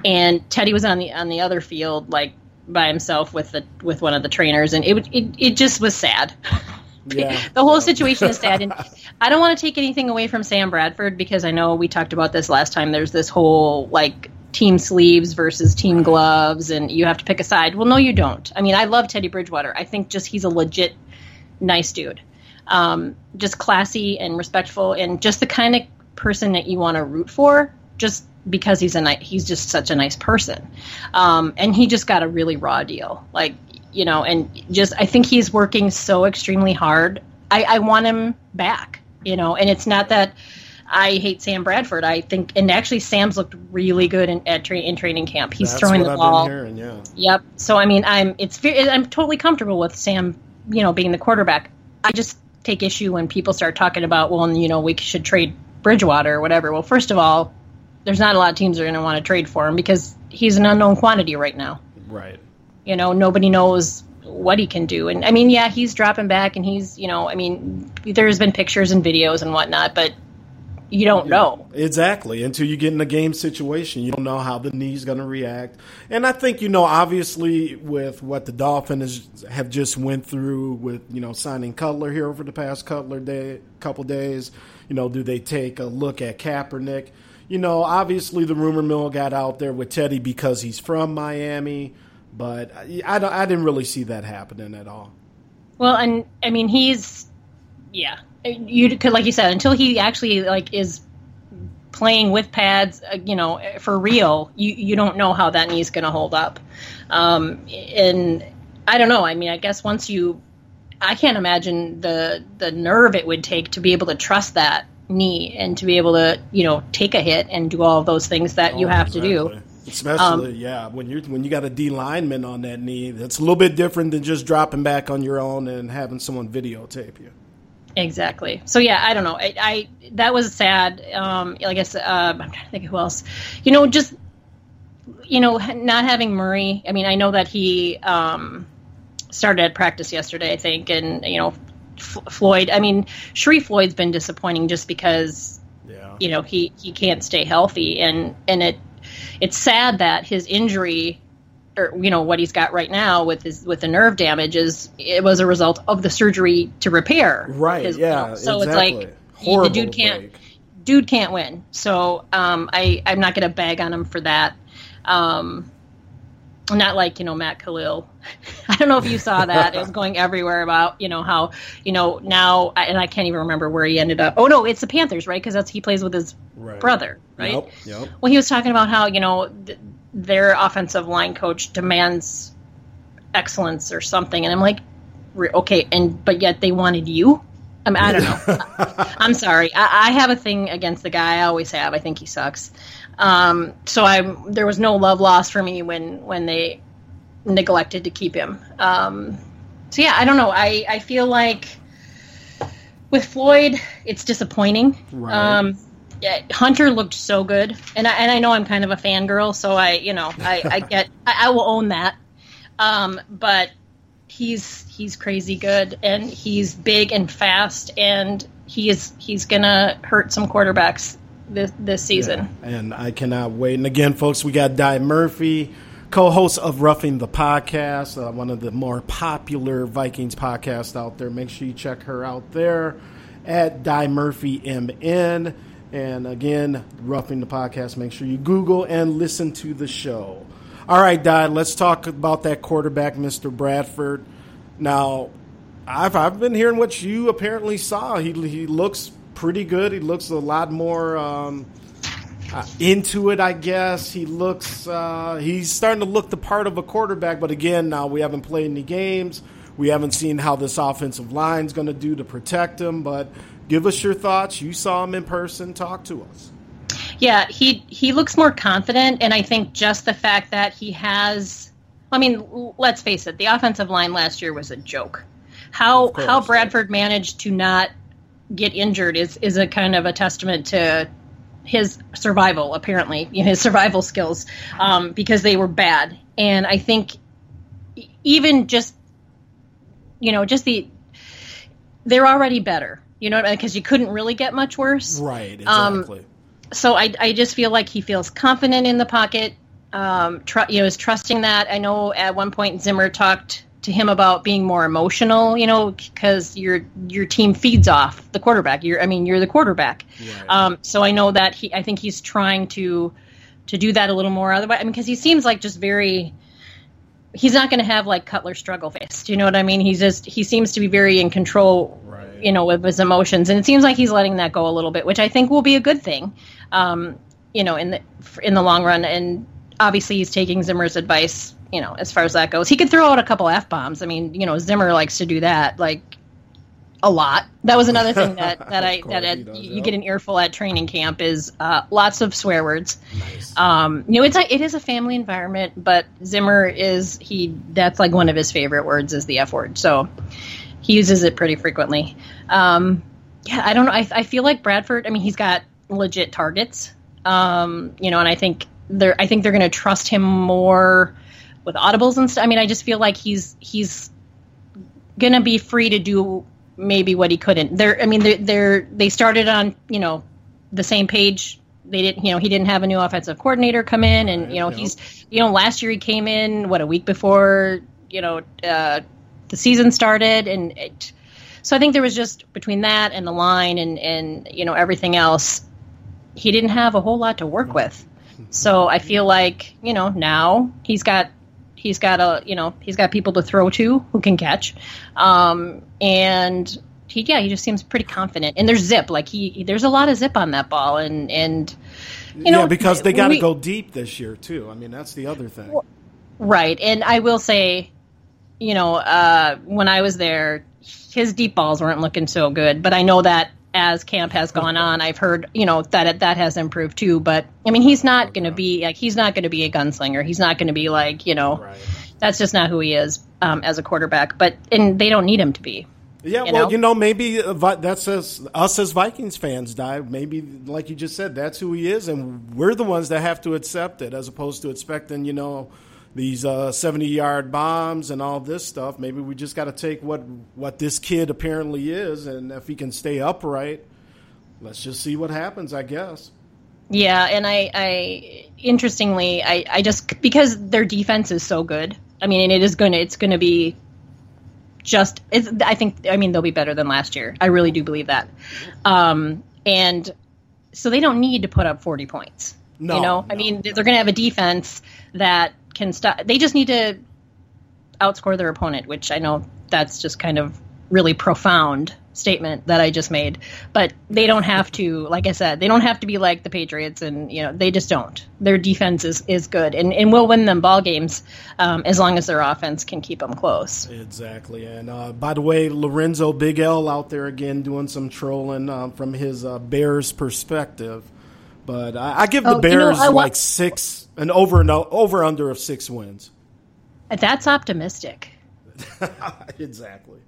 and Teddy was on the on the other field like by himself with the with one of the trainers, and it it it just was sad. Yeah. the whole situation is sad, and I don't want to take anything away from Sam Bradford because I know we talked about this last time. There's this whole like team sleeves versus team gloves and you have to pick a side. Well, no, you don't. I mean, I love Teddy Bridgewater. I think just he's a legit nice dude. Um, just classy and respectful and just the kind of person that you want to root for, just because he's a ni- he's just such a nice person, um, and he just got a really raw deal, like you know, and just I think he's working so extremely hard. I, I want him back, you know, and it's not that I hate Sam Bradford. I think, and actually, Sam's looked really good in at tra- in training camp. He's That's throwing the I've ball. been hearing, yeah. Yep. So I mean, I'm it's I'm totally comfortable with Sam, you know, being the quarterback. I just take issue when people start talking about, well, you know, we should trade Bridgewater or whatever. Well, first of all, there's not a lot of teams that are going to want to trade for him because he's an unknown quantity right now. Right. You know, nobody knows what he can do. And I mean, yeah, he's dropping back and he's, you know, I mean, there's been pictures and videos and whatnot, but you don't know. Exactly. Until you get in a game situation, you don't know how the knee's going to react. And I think you know, obviously, with what the Dolphins have just went through with you know signing Cutler here over the past Cutler day, couple days. You know, do they take a look at Kaepernick? You know, obviously the rumor mill got out there with Teddy because he's from Miami, but I, I, I didn't really see that happening at all. Well, and I mean, he's yeah. You could, like you said, until he actually like is playing with pads, uh, you know, for real, you you don't know how that knee's going to hold up. Um, and I don't know. I mean, I guess once you, I can't imagine the the nerve it would take to be able to trust that knee and to be able to you know take a hit and do all of those things that you Oh, have to do. exactly. Especially, yeah, when you when you got a D lineman on that knee, that's a little bit different than just dropping back on your own and having someone videotape you. Exactly. So yeah, I don't know. I, I that was sad. Um, like I said, uh, I'm trying to think of who else. You know, just you know, not having Murray. I mean, I know that he um, started at practice yesterday, I think, and you know, F- Floyd. I mean, Sharrif Floyd's been disappointing just because Yeah. you know he he can't stay healthy, and and it it's sad that his injury or you know what he's got right now with his with the nerve damage is it was a result of the surgery to repair Right. his- yeah. so exactly. it's like Horrible the dude can't break. dude can't win so um i i'm not gonna bag on him for that um not like you know Matt Kalil. I don't know if you saw that. It was going everywhere about you know how you know now, and I can't even remember where he ended up. Oh no, it's the Panthers, right? Because that's he plays with his Right. brother, right? Yep. Yep. Well, he was talking about how you know th- their offensive line coach demands excellence or something, and I'm like, okay, and but yet they wanted you. I, mean, I don't know. I'm sorry. I, I have a thing against the guy. I always have. I think he sucks. Um, so I there was no love lost for me when when they neglected to keep him. Um, so yeah, I don't know. I I feel like with Floyd, it's disappointing. Right. Um, Hunter looked so good, and I and I know I'm kind of a fangirl, so I you know I, I get I, I will own that. Um, but he's he's crazy good, and he's big and fast, and he is he's gonna hurt some quarterbacks this this season. And I cannot wait. And again, folks, we got Di Murphy, co-host of Roughing the Podcast, uh, one of the more popular Vikings podcasts out there. Make sure you check her out there at Di Murphy MN. And again, Roughing the Podcast. Make sure you Google and listen to the show. All right, Di, let's talk about that quarterback, Mr. Bradford. Now, I've I've been hearing what you apparently saw. He he looks pretty good. He looks a lot more um, uh, into it, I guess. He looks uh, he's starting to look the part of a quarterback. But again, now we haven't played any games. We haven't seen how this offensive line's going to do to protect him. But give us your thoughts. You saw him in person. Talk to us. Yeah, he he looks more confident, and I think just the fact that he has. I mean, let's face it, the offensive line last year was a joke. How course, how yeah. Bradford managed to not get injured is is a kind of a testament to his survival. Apparently, you know, his survival skills, um, because they were bad, and I think even just you know just the they're already better. You know, what I mean? because you couldn't really get much worse Right. Um, Exactly. so I, I just feel like he feels confident in the pocket. Um, tr- you know, is trusting that. I know at one point Zimmer talked to him about being more emotional. You know, because your your team feeds off the quarterback. You're, I mean, you're the quarterback. Right. Um, so I know that he. I think he's trying to to do that a little more. Otherwise, I mean, because he seems like just very he's not going to have like Cutler struggle face. Do you know what I mean? He's just he seems to be very in control, Right. you know, with his emotions, and it seems like he's letting that go a little bit, which I think will be a good thing, um, you know, in the in the long run. And obviously, he's taking Zimmer's advice, you know, as far as that goes. He could throw out a couple f bombs. I mean, you know, Zimmer likes to do that, like a lot. That was another thing that that I that at, does, you get an earful at training camp is uh, lots of swear words. Um, you know, it's a, it is a family environment, but Zimmer is he that's like one of his favorite words is the f word. So he uses it pretty frequently. Um, yeah, I don't know. I, I feel like Bradford. I mean, he's got legit targets. Um, you know, and I think they're I think they're going to trust him more with audibles and stuff. I mean, I just feel like he's he's gonna be free to do maybe what he couldn't. They're, I mean, they're, they're they started on you know the same page. They didn't, you know, he didn't have a new offensive coordinator come in, and you know he's, you know, last year he came in what a week before you know uh, the season started, and it, so I think there was just between that and the line and and you know everything else, he didn't have a whole lot to work with. So I feel like you know now he's got he's got a you know he's got people to throw to who can catch, um, and he yeah he just seems pretty confident. And there's zip like he there's a lot of zip on that ball, and and you know yeah, because they got to go deep this year too. I mean, that's the other thing. Right. And I will say, you know, uh, when I was there, his deep balls weren't looking so good. But I know that as camp has gone on, I've heard, you know, that that has improved too. But I mean, he's not going to be like he's not going to be a gunslinger. He's not going to be like, you know, Right. that's just not who he is um, as a quarterback. But and they don't need him to be. Yeah, you well, know? you know, maybe uh, that's us, us as Vikings fans, Di. Maybe, like you just said, that's who he is, and we're the ones that have to accept it, as opposed to expecting, you know, these uh, seventy-yard bombs and all this stuff. Maybe we just got to take what what this kid apparently is, and if he can stay upright, let's just see what happens. I guess. Yeah, and I, I interestingly, I, I just because their defense is so good. I mean, and it is going to, it's going to be just. It's, I think, I mean, they'll be better than last year. I really do believe that. Um, and so they don't need to put up forty points. No, you know, I no, mean, they're going to have a defense that can stop. They just need to outscore their opponent, which I know that's just kind of really profound statement that I just made. But they don't have to, like I said, they don't have to be like the Patriots, and you know they just don't. Their defense is, is good, and and will win them ball games um, as long as their offense can keep them close. Exactly. And uh, by the way, Lorenzo Big L out there again doing some trolling um, from his uh, Bears perspective. But I, I give the Oh, you know, Bears like six, an over and over under of six wins. That's optimistic. exactly.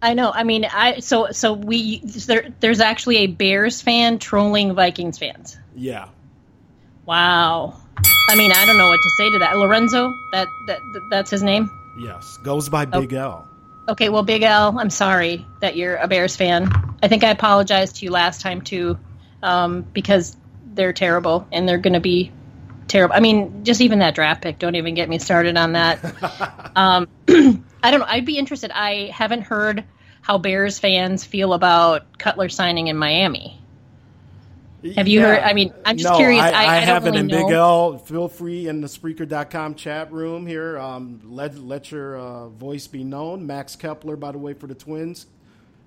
I know. I mean, I so so we there, there's actually a Bears fan trolling Vikings fans. Yeah. Wow. I mean, I don't know what to say to that. Lorenzo, that that that's his name. Yes. Goes by Oh. Big L. Okay, well, Big L, I'm sorry that you're a Bears fan. I think I apologized to you last time too, um, because they're terrible and they're going to be terrible. I mean, just even that draft pick. Don't even get me started on that. um, I don't know. I'd be interested. I haven't heard how Bears fans feel about Cutler signing in Miami. Have you heard- I mean, I'm just no, curious. I, I- I haven't. really and Big. L, feel free in the Spreaker.com chat room here. Um, let let your uh, voice be known. Max Kepler, by the way, for the Twins,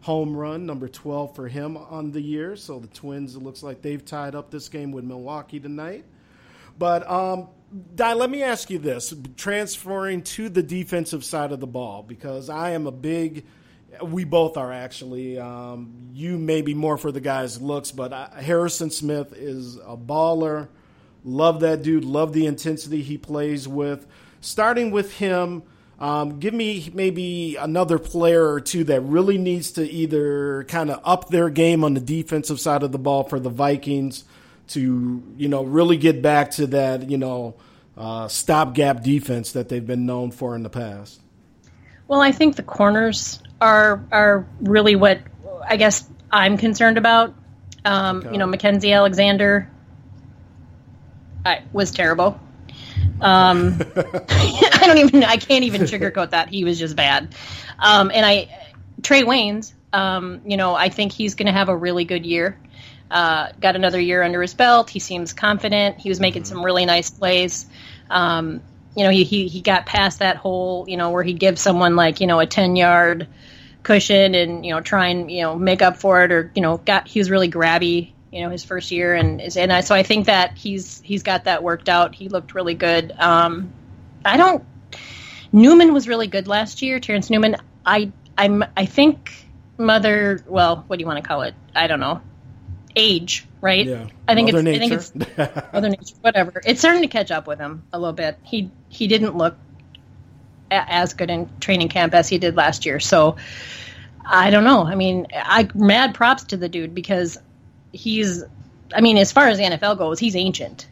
home run number 12 for him on the year. So the Twins, it looks like they've tied up this game with Milwaukee tonight. But um, Di, let me ask you this: transferring to the defensive side of the ball, because I am a big. We both are actually. Um, you may be more for the guy's looks, but I, Harrison Smith is a baller. Love that dude. Love the intensity he plays with. Starting with him, um, give me maybe another player or two that really needs to either kind of up their game on the defensive side of the ball for the Vikings to you know really get back to that you know uh, stopgap defense that they've been known for in the past. Well, I think the corners are are really what I guess I'm concerned about. Um, Okay. You know, Mackensie Alexander I, was terrible. Um, I don't even. I can't even sugarcoat that. He was just bad. Um, and I, Trae Waynes. Um, you know, I think he's going to have a really good year. Uh, got another year under his belt. He seems confident. He was making some really nice plays. Um, you know, he, he he got past that whole, you know, where he'd give someone like, you know, a ten yard cushion and you know try and you know make up for it, or you know, got he was really grabby, you know, his first year, and and I, so I think that he's he's got that worked out. He looked really good. Um, I don't. Newman was really good last year. Terrence Newman. I I'm I think mother. Well, what do you want to call it? I don't know. Age, right? Yeah. I think Mother it's. I think it's Mother Nature. Whatever. It's starting to catch up with him a little bit. He he didn't look a- as good in training camp as he did last year. So I don't know. I mean, I mad props to the dude because he's. I mean, as far as the NFL goes, he's ancient.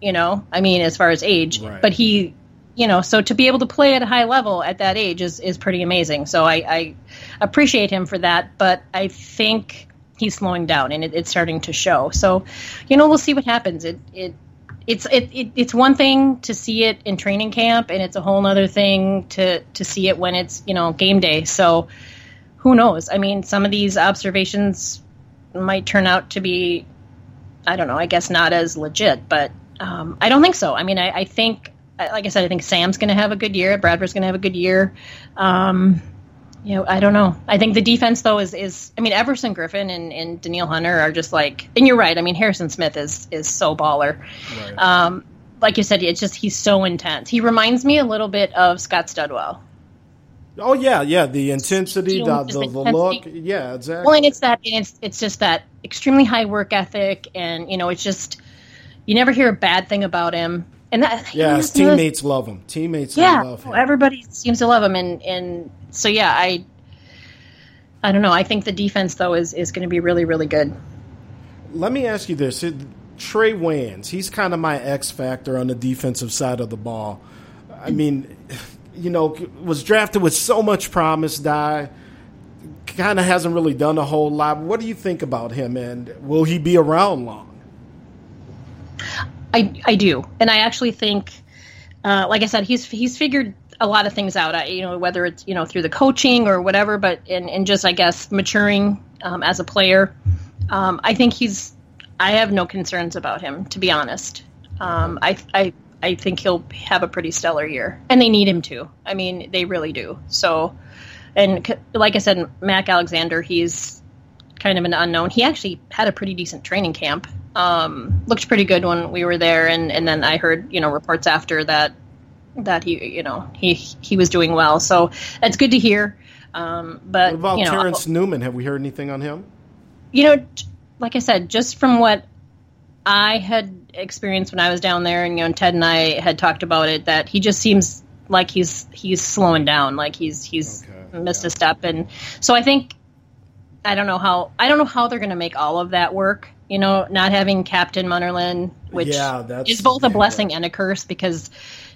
You know, I mean, as far as age, Right. but he. You know, so to be able to play at a high level at that age is, is pretty amazing. So I, I appreciate him for that, but I think he's slowing down and it, it's starting to show. So, you know, we'll see what happens. It it it's it, it it's one thing to see it in training camp, and it's a whole other thing to to see it when it's you know game day. So, who knows? I mean, some of these observations might turn out to be, I don't know. I guess not as legit, but um, I don't think so. I mean, I, I think, like I said, I think Sam's going to have a good year. Bradford's going to have a good year. Um, you know, I don't know. I think the defense though is is I mean Everson Griffen and, and Danielle Hunter are just like and you're right. I mean Harrison Smith is is so baller. Um, like you said, it's just he's so intense. He reminds me a little bit of Scott Studwell. oh yeah, yeah. The intensity, the, Just the, the intensity. look. Yeah, exactly. Well, and it's that and it's it's just that extremely high work ethic, and you know it's just you never hear a bad thing about him. And that yeah, his you know, teammates love him. Teammates yeah, love him. everybody seems to love him, and and so yeah, I I don't know. I think the defense though is is going to be really really good. Let me ask you this: Trae Waynes, he's kind of my X factor on the defensive side of the ball. I mm. mean, you know, was drafted with so much promise. Die kind of hasn't really done a whole lot. What do you think about him, and will he be around long? I I do, and I actually think, uh, like I said, he's he's figured a lot of things out. I, you know, whether it's you know through the coaching or whatever, but and and just I guess maturing um, as a player. Um, I think he's. I have no concerns about him, to be honest. Um, I I I think he'll have a pretty stellar year, and they need him to. I mean, they really do. So, and c- like I said, Mac Alexander, he's kind of an unknown. He actually had a pretty decent training camp. Um, looked pretty good when we were there, and, and then I heard you know reports after that that he you know he he was doing well. So it's good to hear. Um, but What about you know, Terrence Newman? Have we heard anything on him? you know, like I said, just from what I had experienced when I was down there, and you know, Ted and I had talked about it, that he just seems like he's he's slowing down, like he's he's Okay, missed a step, and so I think I don't know how I don't know how they're going to make all of that work. You know, not having Captain Munnerlyn, which Yeah, is both a yeah. blessing and a curse because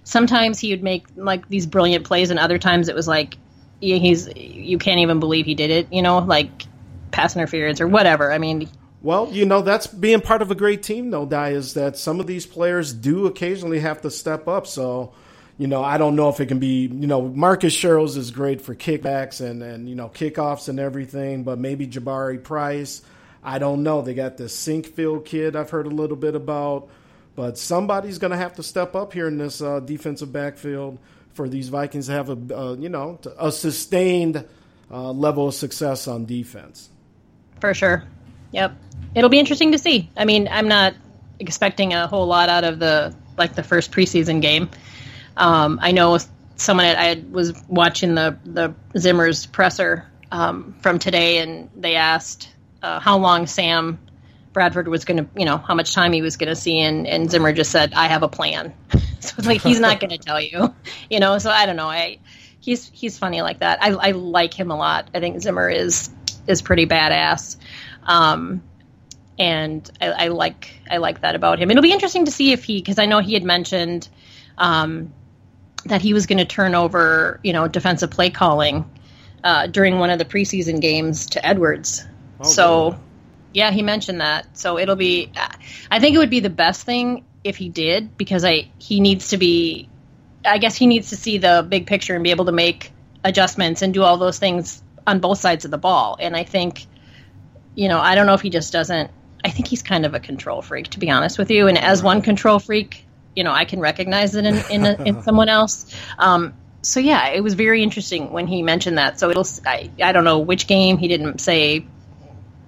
sometimes he would make like these brilliant plays, and other times it was like he's you can't even believe he did it. You know, like pass interference or whatever. I mean, Well, you know, that's being part of a great team, though, Di, is that some of these players do occasionally have to step up. So, you know, I don't know if it can be, you know, Marcus Sherels is great for kickbacks and, and, you know, kickoffs and everything, but maybe Jabari Price, I don't know. They got this Sinkfield kid I've heard a little bit about, but somebody's going to have to step up here in this uh, defensive backfield for these Vikings to have a, uh, you know, a sustained uh, level of success on defense. for sure. Yep. It'll be interesting to see. I mean, I'm not expecting a whole lot out of the like the first preseason game. Um, I know someone I was watching the the Zimmer's presser um, from today, and they asked uh, how long Sam Bradford was going to, you know, how much time he was going to see, and, and Zimmer just said, "I have a plan." so it's like he's not going to tell you, you know. So I don't know. I he's he's funny like that. I, I like him a lot. I think Zimmer is is pretty badass. Um, and I, I like I like that about him. It'll be interesting to see if he because I know he had mentioned um, that he was going to turn over you know defensive play calling uh, during one of the preseason games to Edwards. so good. yeah, he mentioned that. So it'll be I think it would be the best thing if he did because I he needs to be I guess he needs to see the big picture and be able to make adjustments and do all those things on both sides of the ball. And I think, you know, I don't know if he just doesn't. I think he's kind of a control freak, to be honest with you. And as one control freak, you know I can recognize it in in, a, in someone else. Um, so yeah, it was very interesting when he mentioned that. So it'll I, I don't know which game he didn't say.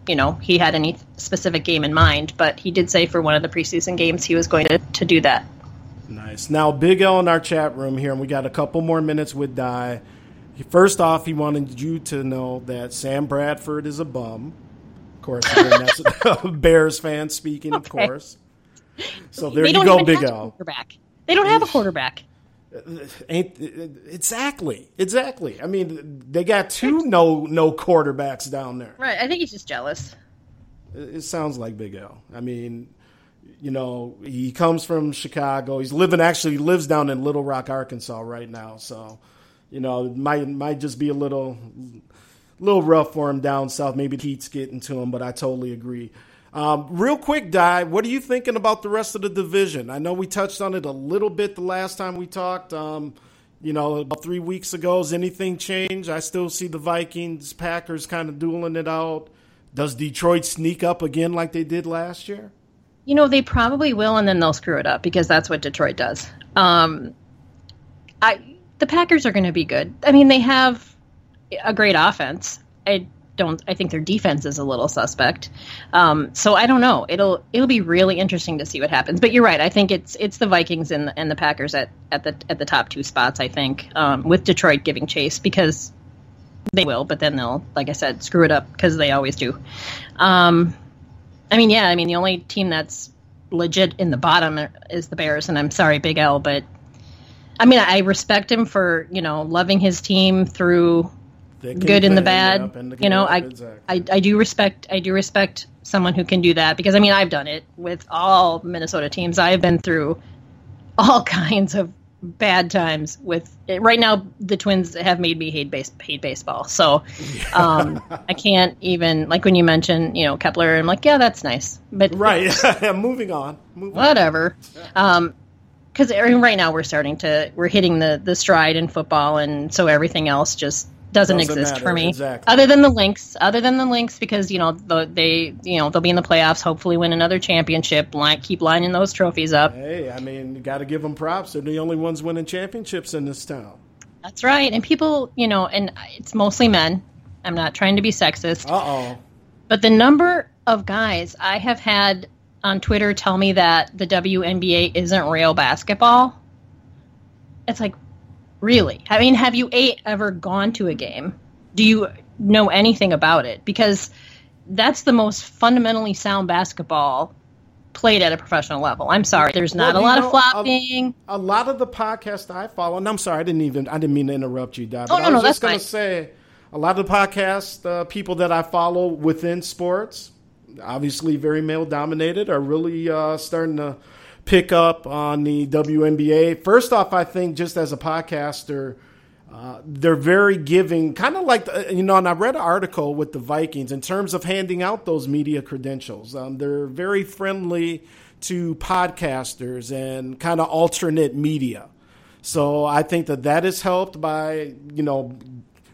You know, he had any specific game in mind, but he did say for one of the preseason games he was going to, to do that. Nice. Now, Big L in our chat room here, and we got a couple more minutes with Die. First off, he wanted you to know that Sam Bradford is a bum. Of course, that's a Bears fan speaking, of course. So there they you don't go, Big have a L. quarterback. They don't have a quarterback. Ain't exactly, exactly. I mean, they got two no no quarterbacks down there. Right. I think he's just jealous. It sounds like Big L. I mean, you know, he comes from Chicago. He's living actually he lives down in Little Rock, Arkansas right now. So, you know, might might just be a little little rough for him down south. Maybe the heat's getting to him, but I totally agree. Um, real quick, Di, what are you thinking about the rest of the division? I know we touched on it a little bit the last time we talked. Um, you know, about three weeks ago. Has anything changed? I still see the Vikings, Packers kind of dueling it out. Does Detroit sneak up again like they did last year? You know, they probably will, and then they'll screw it up because that's what Detroit does. Um, I the Packers are going to be good. I mean, they have a great offense. I don't. I think their defense is a little suspect. Um, so I don't know. It'll it'll be really interesting to see what happens. But you're right. I think it's it's the Vikings and the, and the Packers at, at the at the top two spots. I think um, with Detroit giving chase because they will, but then they'll, like I said, screw it up because they always do. Um, I mean, yeah, I mean, the only team that's legit in the bottom is the Bears, and I'm sorry, Big L, but I mean, I respect him for you know loving his team through good and the bad. and you know, I, exactly. I I do respect I do respect someone who can do that because I mean I've done it with all Minnesota teams. I've been through all kinds of bad times with right now the twins have made me hate base hate baseball so um i can't even like when you mention you know kepler i'm like yeah that's nice but right. Moving on. Moving on. whatever um because right now we're starting to we're hitting the the stride in football and so everything else just doesn't, Doesn't exist matter, for me exactly. other than the Lynx other than the Lynx because you know the, they you know they'll be in the playoffs hopefully win another championship line, keep lining those trophies up Hey, I mean, you got to give them props. They're the only ones winning championships in this town. That's right. And people, you know, and it's mostly men. I'm not trying to be sexist, Uh oh. but the number of guys I have had on Twitter tell me that the WNBA isn't real basketball. It's like, really? I mean, have you eight ever gone to a game? Do you know anything about it? Because that's the most fundamentally sound basketball played at a professional level. I'm sorry. There's not Well, a lot know, of flopping. A lot of the podcasts I follow, and I'm sorry, I didn't even, I didn't mean to interrupt you, Dad. Oh, but no, I was no, just going to say, a lot of the podcast uh, people that I follow within sports, obviously very male dominated, are really uh, starting to pick up on the WNBA. First off, I think just as a podcaster, uh, they're very giving, kind of like, the, you know, and I read an article with the Vikings in terms of handing out those media credentials. Um, they're very friendly to podcasters and kind of alternate media. So I think that that is helped by, you know,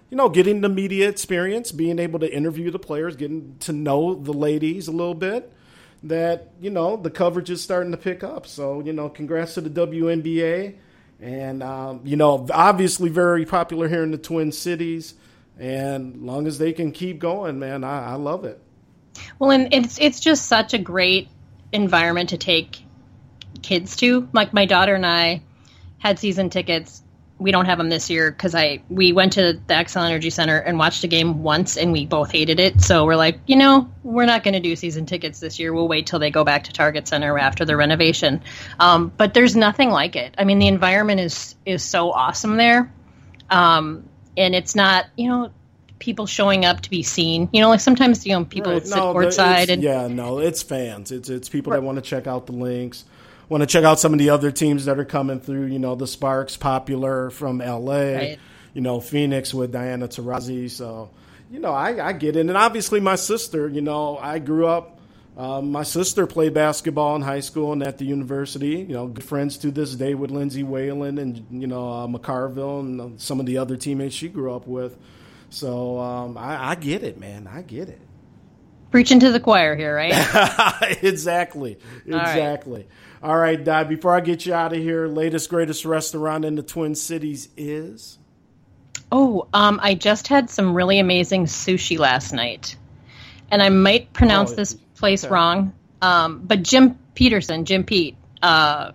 you know, getting the media experience, being able to interview the players, getting to know the ladies a little bit. That you know the coverage is starting to pick up. So you know, congrats to the WNBA, and um, you know, obviously very popular here in the Twin Cities. And long as they can keep going, man, I, I love it. Well, and it's it's just such a great environment to take kids to. Like my daughter and I had season tickets. We don't have them this year because I we went to the Xcel Energy Center and watched a game once, and we both hated it. So we're like, you know, we're not going to do season tickets this year. We'll wait till they go back to Target Center after the renovation. Um, but there's nothing like it. I mean, the environment is is so awesome there, um, and it's not you know people showing up to be seen. You know, like sometimes you know people Right. sit No, courtside and yeah, no, it's fans. It's it's people that want to check out the links, want to check out some of the other teams that are coming through. You know, the Sparks, popular from L.A. Right. You know, Phoenix with Diana Taurasi. So, you know, I, I get it, and obviously my sister. You know, I grew up. Um, my sister played basketball in high school and at the university. You know, good friends to this day with Lindsay Whalen and you know uh, McCarville and uh, some of the other teammates she grew up with. So um, I, I get it, man. I get it. preaching to the choir here, right? exactly. right. All right, Di, before I get you out of here, latest, greatest restaurant in the Twin Cities is? Oh, um, I just had some really amazing sushi last night, and I might pronounce Oh, this place okay. wrong. Um, but Jim Peterson, Jim Pete, uh,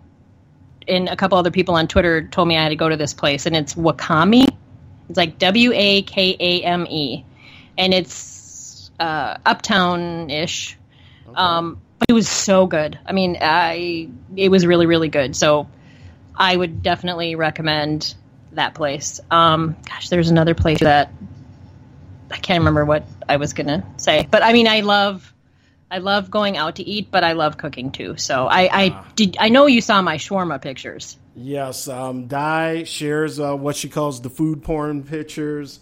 and a couple other people on Twitter told me I had to go to this place, and it's Wakami. It's like W A K A M E, and it's uh, uptown ish. Um, but it was so good. I mean, I it was really really good. So I would definitely recommend that place. Um, gosh, there's another place that I can't remember what I was gonna say, but I mean, I love, I love going out to eat, but I love cooking too. So I, I did. I know you saw my shawarma pictures. Yes, um, Di shares uh, what she calls the food porn pictures.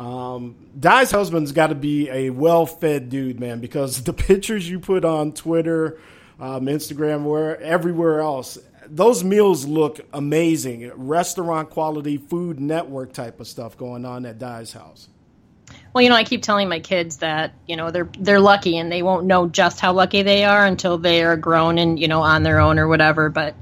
Um, husband's got to be a well-fed dude, man, because the pictures you put on Twitter, um, Instagram, where everywhere else, those meals look amazing. Restaurant quality, Food Network type of stuff going on at Di's house. Well, you know, I keep telling my kids that you know they're they're lucky, and they won't know just how lucky they are until they are grown and you know on their own or whatever. But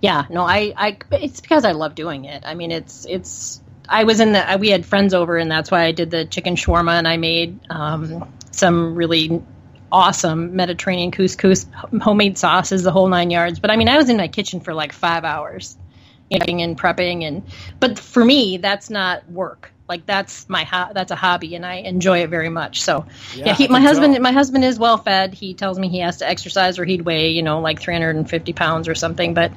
yeah, no, I, I it's because I love doing it. I mean, it's it's. I was in the we had friends over, and that's why I did the chicken shawarma, and I made um, some really awesome Mediterranean couscous, homemade sauces, the whole nine yards. But I mean, I was in my kitchen for like five hours, you know, and prepping, and but for me, that's not work. Like that's my ho- that's a hobby, and I enjoy it very much. So Yeah, yeah, he, my husband tell. my husband is well fed. He tells me he has to exercise or he'd weigh you know like 350 pounds or something. But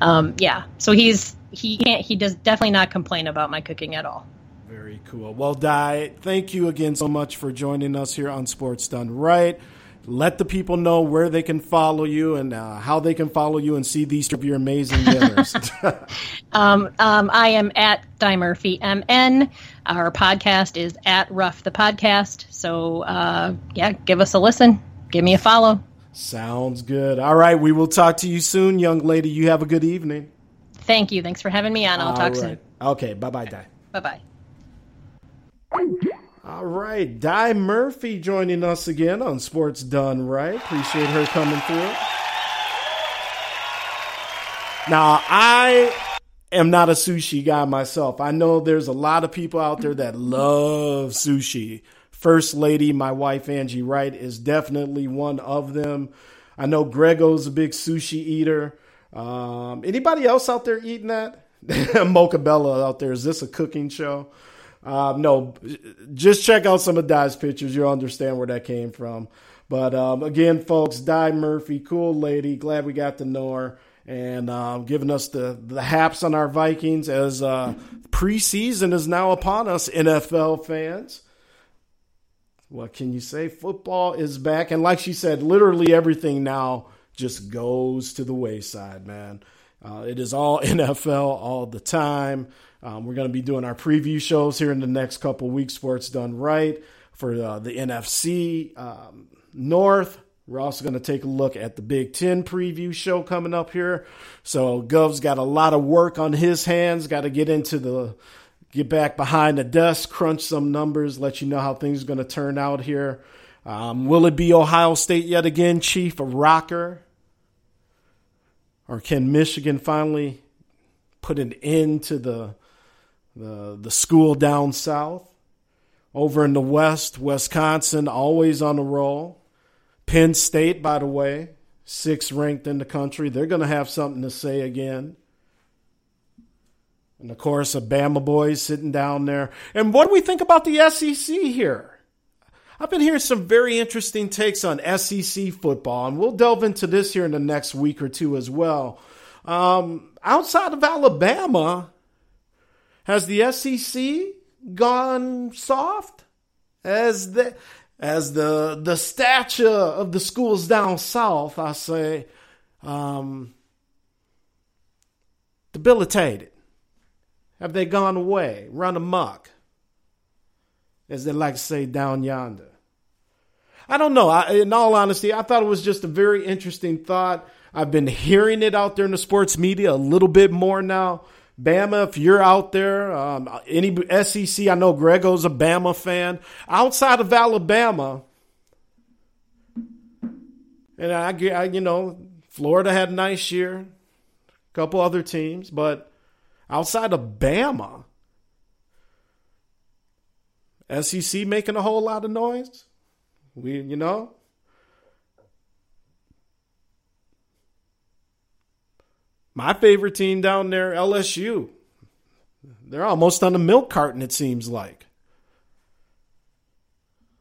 um, yeah, so he's he can't he does definitely not complain about my cooking at all. Very cool. Well, Di, thank you again so much for joining us here on Sports Done Right. Let the people know where they can follow you and uh, how they can follow you and see these of your amazing dinners. Um, um, I am at Di Murphy MN. Our podcast is at Rough the Podcast. So uh, yeah, give us a listen. Give me a follow. Sounds good. All right, we will talk to you soon, young lady. You have a good evening. Thank you. Thanks for having me on. I'll All talk right. soon. Okay, bye bye, Di. Bye bye. All right, Di Murphy joining us again on Sports Done Right. Appreciate her coming through. Now, I am not a sushi guy myself. I know there's a lot of people out there that love sushi. First Lady, my wife Angie Wright, is definitely one of them. I know Grego's a big sushi eater. Um, anybody else out there eating that? Mocha Bella out there. Is this a cooking show? Um, no, just check out some of Di's pictures. You'll understand where that came from. But um, again, folks, Di Murphy, cool lady. Glad we got to know her and um, giving us the, the haps on our Vikings as uh, preseason is now upon us, NFL fans. What can you say? Football is back. And like she said, literally everything now just goes to the wayside, man. Uh, it is all NFL all the time. Um, we're going to be doing our preview shows here in the next couple weeks. Sports done right for uh, the NFC um, North. We're also going to take a look at the Big Ten preview show coming up here. So Gov's got a lot of work on his hands. Got to get into the get back behind the desk, crunch some numbers, let you know how things are going to turn out here. Um, will it be Ohio State yet again, Chief, a rocker? Or can Michigan finally put an end to the the the school down south? Over in the west, Wisconsin always on the roll. Penn State, by the way, sixth ranked in the country. They're going to have something to say again. And of course, a Bama boys sitting down there. And what do we think about the SEC here? I've been hearing some very interesting takes on SEC football, and we'll delve into this here in the next week or two as well. Um, outside of Alabama, has the SEC gone soft? As the as the the stature of the schools down south, I say, um, debilitated. Have they gone away, run amok, as they like to say down yonder? I don't know. I, in all honesty, I thought it was just a very interesting thought. I've been hearing it out there in the sports media a little bit more now. Bama, if you're out there, um, any SEC, I know Grego's a Bama fan. Outside of Alabama, And I, I, you know, Florida had a nice year, a couple other teams, but outside of Bama, SEC making a whole lot of noise. We, you know, my favorite team down there, LSU. They're almost on the milk carton, it seems like.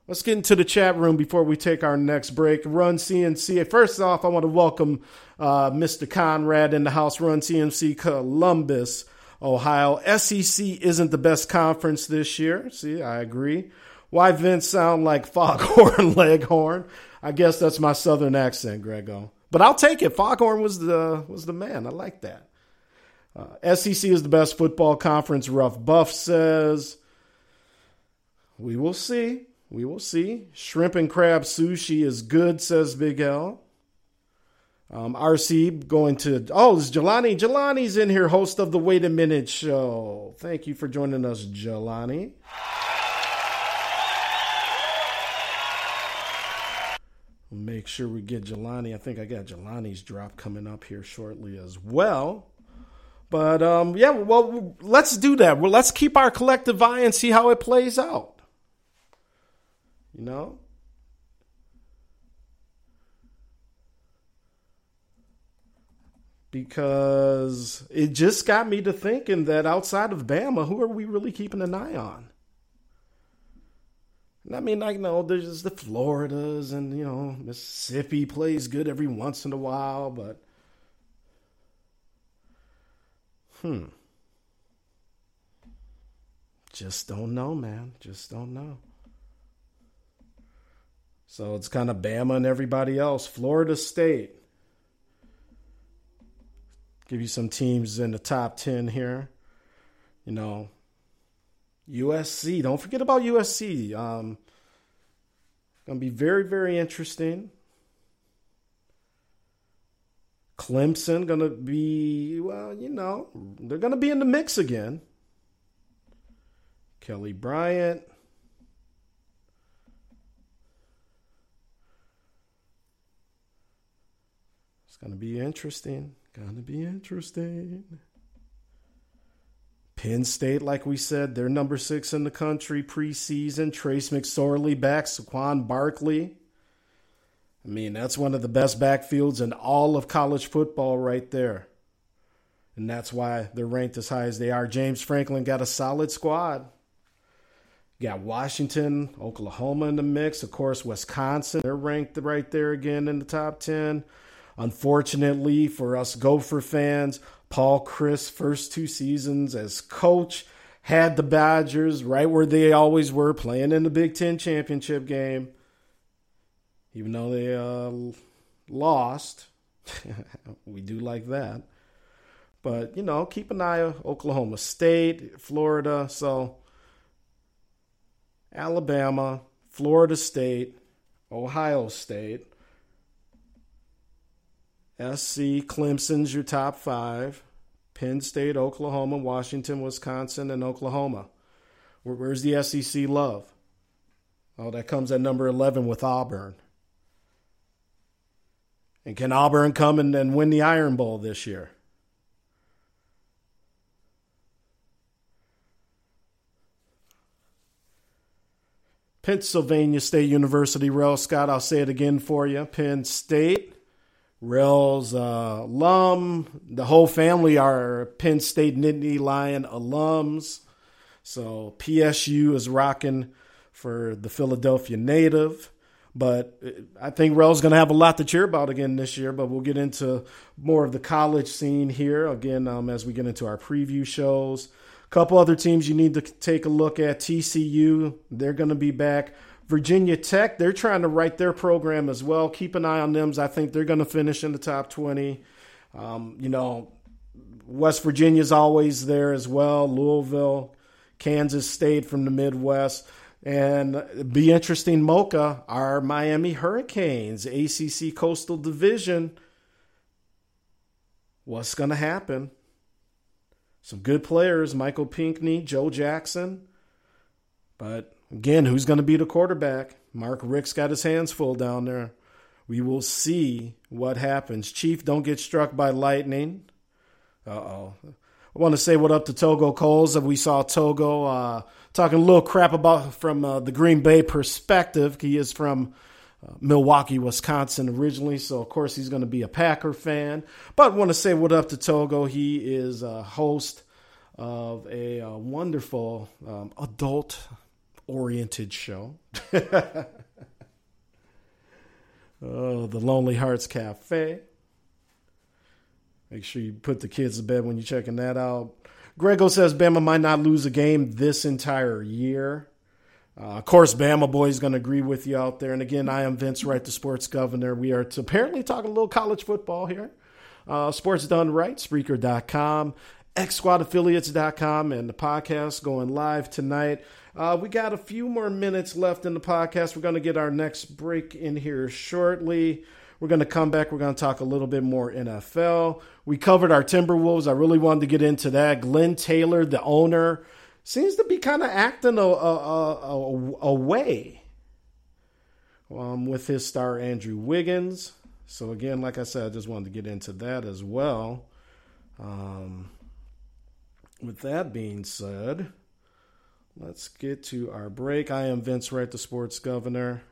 Let's get into the chat room before we take our next break. Run CNC. First off, I want to welcome uh, Mr. Conrad in the house. Run CNC Columbus, Ohio. SEC isn't the best conference this year. See, I agree. Why Vince sound like Foghorn Leghorn? I guess that's my southern accent, Grego. But I'll take it. Foghorn was the was the man. I like that. Uh, SEC is the best football conference. Rough Buff says. We will see. We will see. Shrimp and crab sushi is good, says Big L. Um, RC going to oh, it's Jelani. Jelani's in here, host of the Wait a Minute show. Thank you for joining us, Jelani. Make sure we get Jelani. I think I got Jelani's drop coming up here shortly as well. But um, yeah, well, let's do that. Well, let's keep our collective eye and see how it plays out. You know? Because it just got me to thinking that outside of Bama, who are we really keeping an eye on? I mean, I know there's the Floridas and, you know, Mississippi plays good every once in a while, but. Hmm. Just don't know, man. Just don't know. So it's kind of Bama and everybody else. Florida State. Give you some teams in the top 10 here. You know, USC. Don't forget about USC. Um, going to be very, very interesting. Clemson going to be, well, you know, they're going to be in the mix again. Kelly Bryant. It's going to be interesting. Going to be interesting. Penn State, like we said, they're number six in the country preseason. Trace McSorley back, Saquon Barkley. I mean, that's one of the best backfields in all of college football right there. And that's why they're ranked as high as they are. James Franklin got a solid squad. Got Washington, Oklahoma in the mix. Of course, Wisconsin, they're ranked right there again in the top 10. Unfortunately for us Gopher fans, Paul Chryst, first two seasons as coach, had the Badgers right where they always were, playing in the Big Ten championship game. Even though they uh, lost, we do like that. But you know, keep an eye on Oklahoma State, Florida. So Alabama, Florida State, Ohio State. SC, Clemson's your top five. Penn State, Oklahoma, Washington, Wisconsin, and Oklahoma. where's the SEC love? Oh, that comes at number 11 with Auburn. And can Auburn come and, and win the Iron Bowl this year? Pennsylvania State University, Rel Scott, I'll say it again for you. Penn State, Rel's uh, alum. The whole family are Penn State Nittany Lion alums. So PSU is rocking for the Philadelphia native. But I think Rel's going to have a lot to cheer about again this year. But we'll get into more of the college scene here again um, as we get into our preview shows. A couple other teams you need to take a look at. TCU, they're going to be back. Virginia Tech, they're trying to write their program as well. Keep an eye on them. I think they're going to finish in the top 20. Um, you know, West Virginia's always there as well. Louisville, Kansas State from the Midwest. And be interesting, Mocha, our Miami Hurricanes, ACC Coastal Division. What's going to happen? Some good players, Michael Pinckney, Joe Jackson. But Again, who's going to be the quarterback? Mark Richt's got his hands full down there. we will see what happens. Chief, don't get struck by lightning. Uh oh. I want to say what up to Togo Coles. We saw Togo uh, talking a little crap about from uh, the Green Bay perspective. He is from uh, Milwaukee, Wisconsin originally, so of course he's going to be a Packer fan. But I want to say what up to Togo. He is a host of a, a uh, wonderful um, adult oriented show. oh, the Lonely Hearts Cafe. Make sure you put the kids to bed when you're checking that out. Grego says Bama might not lose a game this entire year. Uh, of course, Bama Boy is going to agree with you out there. And again, I am Vince Wright, the sports governor. We are apparently talking a little college football here. Uh, sports done right, Spreaker.com, XSquadAffiliates.com, and the podcast going live tonight. Uh, we got a few more minutes left in the podcast. We're going to get our next break in here shortly. We're going to come back. We're going to talk a little bit more NFL. We covered our Timberwolves. I really wanted to get into that. Glen Taylor, the owner, seems to be kind of acting away um, with his star Andrew Wiggins. So again, like I said, I just wanted to get into that as well. Um, with that being said, let's get to our break. I am Vince Wright, the sports governor,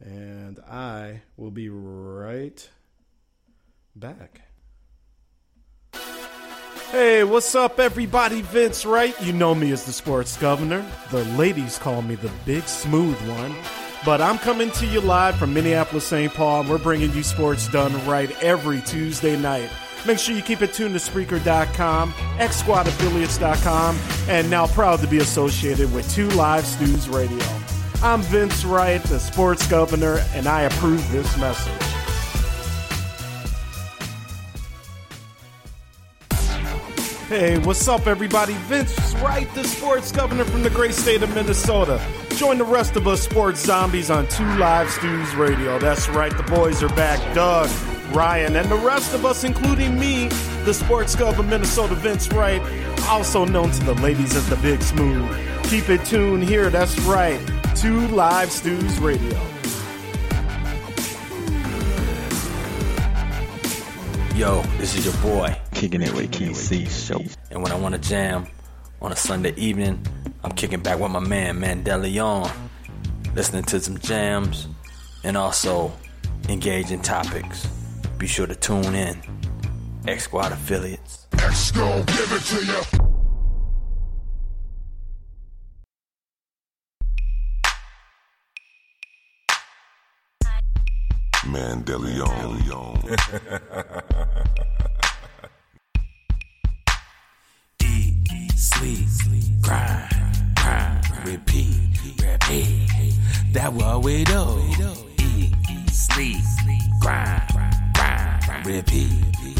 and I will be right back. Hey, what's up, everybody? Vince Wright. You know me as the sports governor. The ladies call me the big smooth one. But I'm coming to you live from Minneapolis, St. Paul, and we're bringing you sports done right every Tuesday night. Make sure you keep it tuned to Spreaker.com, XSquadAffiliates.com, and now proud to be associated with Two Live Stews Radio. I'm Vince Wright, the sports governor, and I approve this message. Hey, what's up, everybody? Vince Wright, the sports governor from the great state of Minnesota. Join the rest of us sports zombies on Two Live Stews Radio. That's right, the boys are back. Doug, Ryan, and the rest of us, including me, the sports gov of Minnesota, Vince Wright, also known to the ladies as the Big Smooth. Keep it tuned here. That's right, to Live Stews Radio. Yo, this is your boy. Kicking it with KC Show. And when I want to jam on a Sunday evening, I'm kicking back with my man Mandelion, listening to some jams and also engaging topics. Be sure to tune in. X Squad affiliates. X gon' give it to you. Mandelion. Eat, sleep, grind, grind, repeat, repeat. That what we do. Eat, sleep, grind, grind, repeat,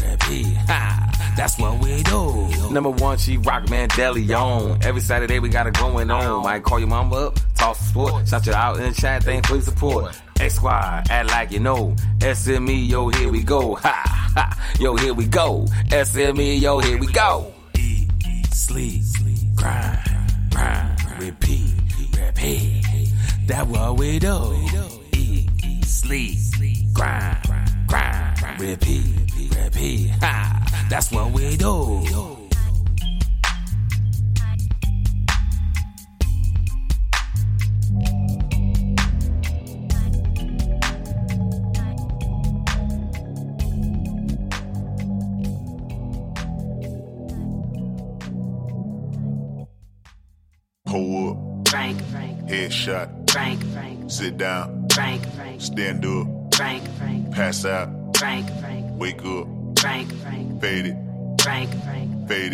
repeat. Ha, that's what we do. Number one, she rock Mandelion. Every Saturday we got it going on. Might call your mama up, talk sport, shout you out in the chat, thanks for your support. X Squad, act like you know. SME, yo, here we go. Ha, ha, yo, here we go. SME, yo, here we go. Eat, sleep, grind, grind, repeat, repeat. That what we do. Eat, sleep, grind, repeat, repeat. Ha, that's what we do. Pull up. Frank, Frank, Headshot. Frank, Frank, Sit down. Frank, Frank, Stand up. Frank, Frank, Pass out. Frank, Frank, Wake up. Frank, Frank, Fade it. Frank, Frank, Fade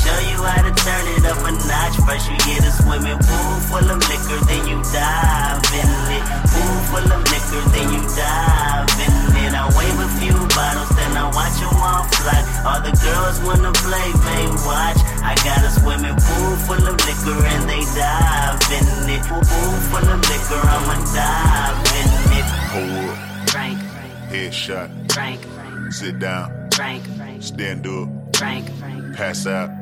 show you how to turn it up a notch. First you get a swimming pool full of liquor, then you dive in it. Pool full of liquor, then you dive in it. I wave a few bottles, then I watch them all fly. All the girls wanna play, they watch. I got a swimming pool full of liquor and they dive in it. Pool full of liquor, I'ma dive in it. Hold up. Frank. Headshot. Frank. Sit down. Frank. Stand up. Frank. Pass out.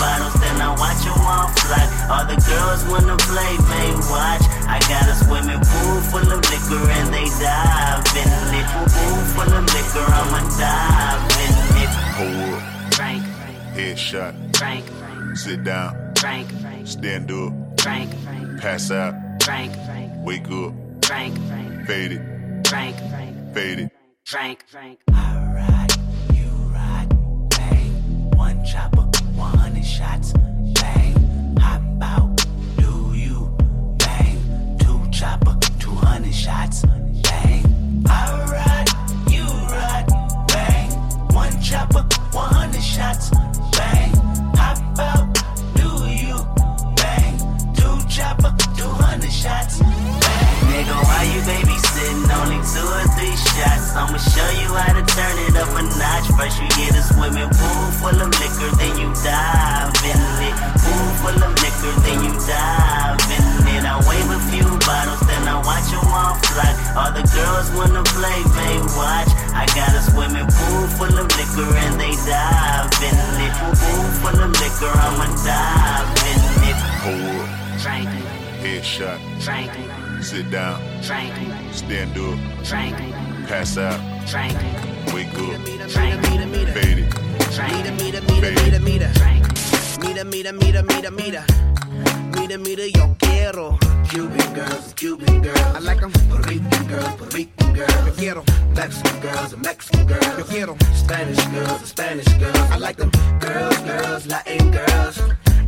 bottles, then I watch them all fly. All the girls wanna play, babe, watch. I got a swimming pool full of liquor and they dive in it. Pool full of liquor, I'ma dive in it. Hold up. Frank, Headshot. Frank, Sit down. Frank, Stand up. Frank, Pass out. Frank, Wake up. Frank, Fade it. Frank, Fade it. Frank, Frank. All right. You rock. Bang. One chopper, 100 shots, bang. Hop out, do you, bang. Two chopper, 200 shots, I'ma show you how to turn it up a notch. First you get a swimming pool full of liquor, then you dive in it. Pool full of liquor, then you dive in it. I wave a few bottles, then I watch them all fly. All the girls wanna play, they watch. I got a swimming pool full of liquor and they dive in it. Pool full of liquor, I'ma dive in it. Hold up. Frank, Headshot. Frank, Sit down. Frank, Stand up. Frank, Pass out. Frank, Wake up. Frank, Fade it. Frank, Mira, mira, mira, mira. Mira, mira, mira, mira, mira. Mira, mira, yo quiero. Cuban girls, Cuban girls. I like them. Puerto Rican girls, Puerto Rican girls. Yo quiero. Mexican girls, Mexican girls. Yo quiero. Spanish girls, Spanish girls. I like them. Girls, girls, Latin girls.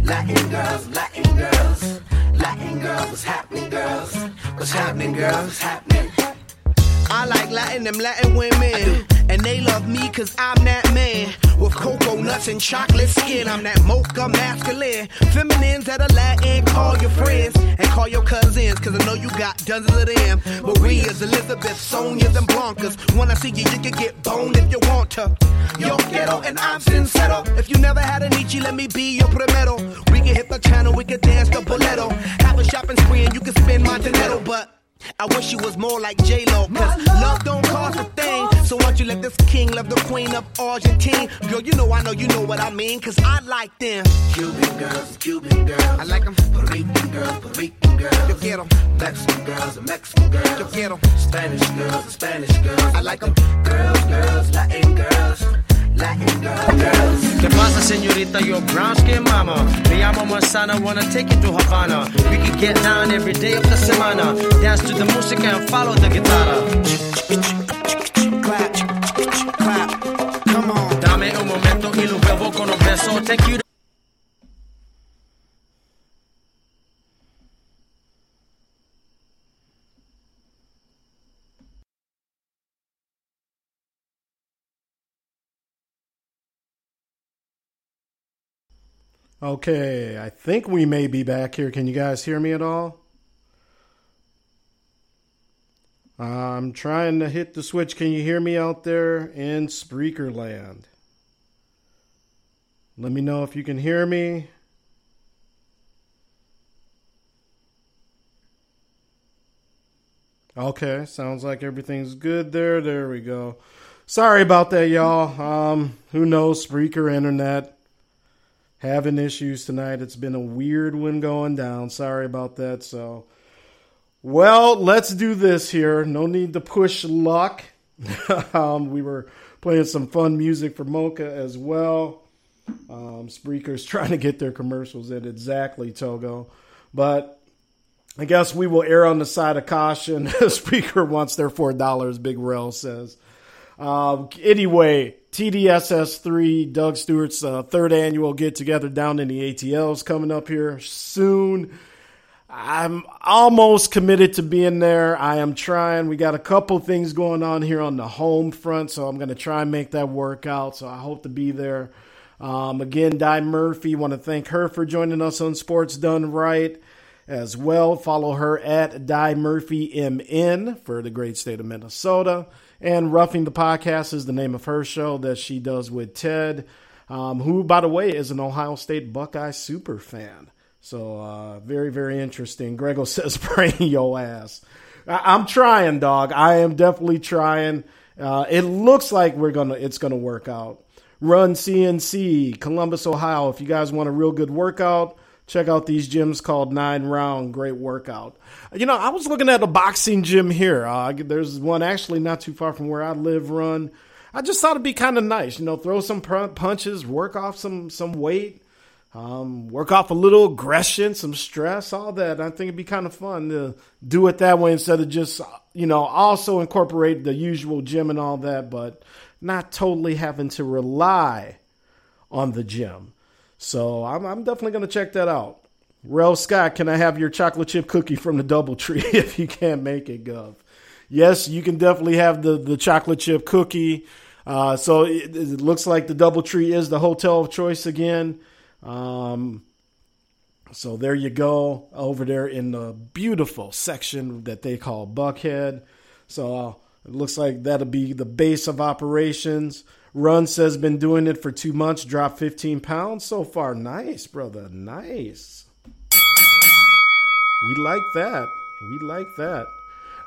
Latin girls, Latin girls. Latin girls, what's happening, girls? What's happening, girls? What's happening? I like Latin, them Latin women. And they love me cause I'm that man. With cocoa nuts and chocolate skin. I'm that mocha masculine. Feminines that are Latin, call your friends. And call your cousins, cause I know you got dozens of them. Maria's, Elizabeth, Sonia's, and Blancas. When I see you, you can get boned if you want to. Yo quiero, and I'm sincero. If you never had a Nietzsche, let me be your primero. We can hit the channel, we can dance the boleto. Have a shopping spree and you can spend dinero, but. I wish you was more like J-Lo, cause love don't cost a thing. So why don't you let this king love the queen of Argentine? Girl, you know I know you know what I mean, cause I like them. Cuban girls, Cuban girls. I like them. Puerto Rican girls, Puerto Rican girls. Yo quiero. Mexican girls, Mexican girls. Yo quiero. Spanish girls, Spanish girls. I like them. Girls, girls, Latin girls. Latin girls, girls. ¿Qué pasa, señorita? Your brown skin mama. Me llamo Manzana, wanna take you to Havana. We can get down every day of the semana. Dance to the music and follow the guitarra. Clap, clap, come on. Dame un momento y luego con un beso. Take you Okay, I think we may be back here. Can you guys hear me at all? I'm trying to hit the switch. Can you hear me out there in Spreaker land? Let me know if you can hear me. Okay, sounds like everything's good there. There we go. Sorry about that, y'all. Um, who knows? Spreaker internet having issues tonight. It's been a weird one going down. Sorry about that. So, well, let's do this here. No need to push luck. um, we were playing some fun music for Mocha as well. Um, Spreaker's trying to get their commercials in exactly, Togo. But I guess we will err on the side of caution. Spreaker wants their $4, Big Rel says. Um, anyway, TDSS3, Doug Stewart's uh, third annual get together down in the ATLs coming up here soon. I'm almost committed to being there. I am trying. We got a couple things going on here on the home front, so I'm going to try and make that work out. So I hope to be there. Um, again, Di Murphy, want to thank her for joining us on Sports Done Right as well. Follow her at Di Murphy MN for the great state of Minnesota. And Roughing the Podcast is the name of her show that she does with Ted, um, who, by the way, is an Ohio State Buckeye super fan. So uh, very, very interesting. Grego says, "Praying your ass." I- am trying, dog. I am definitely trying. Uh, it looks like we're gonna. It's gonna work out. Run CNC, Columbus, Ohio. If you guys want a real good workout, check out these gyms called Nine Round. Great workout. You know, I was looking at a boxing gym here. Uh, there's one actually not too far from where I live. Run. I just thought it'd be kind of nice. You know, throw some punches, work off some some weight um, work off a little aggression, some stress, all that. I think it'd be kind of fun to do it that way instead of just, you know, also incorporate the usual gym and all that, but not totally having to rely on the gym. So I'm, I'm definitely going to check that out. Rel Scott, can I have your chocolate chip cookie from the Doubletree if you can't make it, Gov? Yes, you can definitely have the, the chocolate chip cookie. Uh, so it, it looks like the Doubletree is the hotel of choice again. Um, so there you go over there in the beautiful section that they call Buckhead. So uh, it looks like that'll be the base of operations. Run says been doing it for two months, dropped 15 pounds so far. Nice, brother. Nice. We like that. We like that.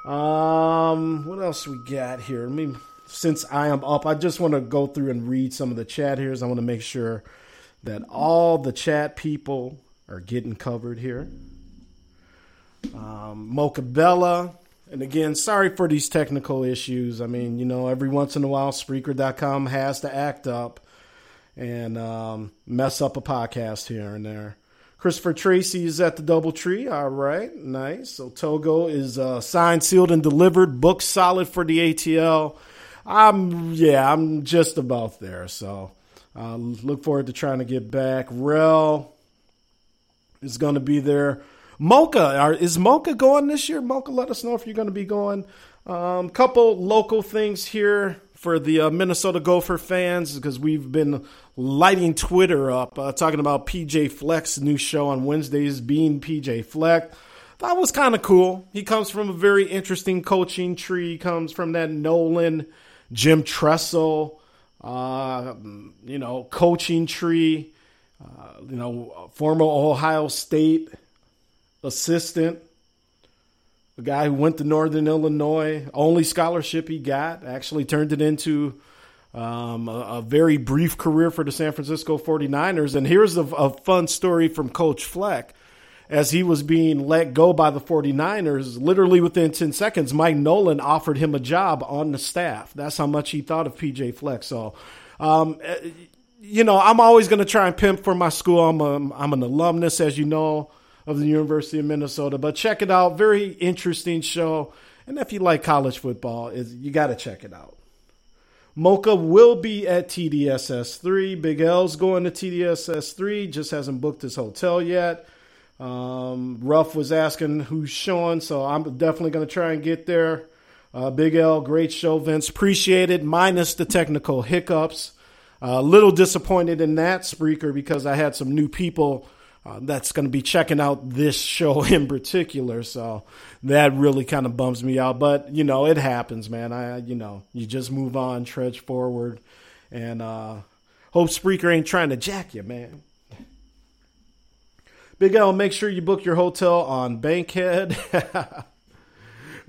Um, what else we got here? I mean, since I am up, I just want to go through and read some of the chat here. I want to make sure that all the chat people are getting covered here. Um, Mocha Bella. And again, sorry for these technical issues. I mean, you know, every once in a while, Spreaker.com has to act up and um, mess up a podcast here and there. Christopher Tracy is at the Doubletree. All right, nice. So Togo is uh, signed, sealed, and delivered. Book solid for the ATL. I'm yeah, I'm just about there. So uh, look forward to trying to get back. Rel is going to be there. Mocha, are, is Mocha going this year? Mocha, let us know if you're going to be going. Um, couple local things here for the uh, Minnesota Gopher fans because we've been lighting Twitter up, uh, talking about PJ Fleck's new show on Wednesdays, being PJ Fleck. That was kind of cool. He comes from a very interesting coaching tree. He comes from that Nolan, Jim Tressel, uh, you know, coaching tree, uh, you know, former Ohio State assistant, a guy who went to Northern Illinois, only scholarship he got, actually turned it into um, a, a, very brief career for the San Francisco 49ers. And here's a, a fun story from Coach Fleck as he was being let go by the 49ers, literally within 10 seconds, Mike Nolan offered him a job on the staff. That's how much he thought of PJ Fleck. So, um, eh, you know, I'm always going to try and pimp for my school. I'm, a, I'm an alumnus, as you know, of the University of Minnesota. But check it out. Very interesting show. And if you like college football, is you got to check it out. Mocha will be at TDSS3. Big L's going to TDSS3. Just hasn't booked his hotel yet. Um, Ruff was asking who's showing, so I'm definitely going to try and get there. Uh, Big L, great show, Vince. Appreciate it, minus the technical hiccups. A uh, little disappointed in that, Spreaker, because I had some new people uh, that's going to be checking out this show in particular. So that really kind of bums me out. But, you know, it happens, man. I, you know, you just move on, trudge forward, and uh, hope Spreaker ain't trying to jack you, man. Big L, make sure you book your hotel on Bankhead.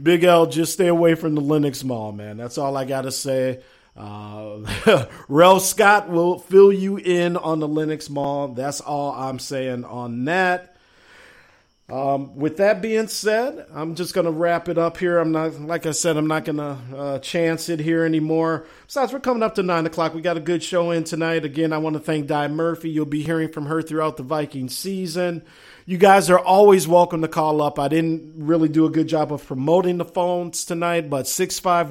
Big L, just stay away from the Lenox Mall, man. That's all I got to say. Uh, Rel Scott will fill you in on the Lenox Mall. That's all I'm saying on that. Um, with that being said, I'm just going to wrap it up here. I'm not, like I said, I'm not going to uh, chance it here anymore. Besides, we're coming up to nine o'clock. We got a good show in tonight. Again, I want to thank Di Murphy. You'll be hearing from her throughout the Viking season. You guys are always welcome to call up. I didn't really do a good job of promoting the phones tonight, but six five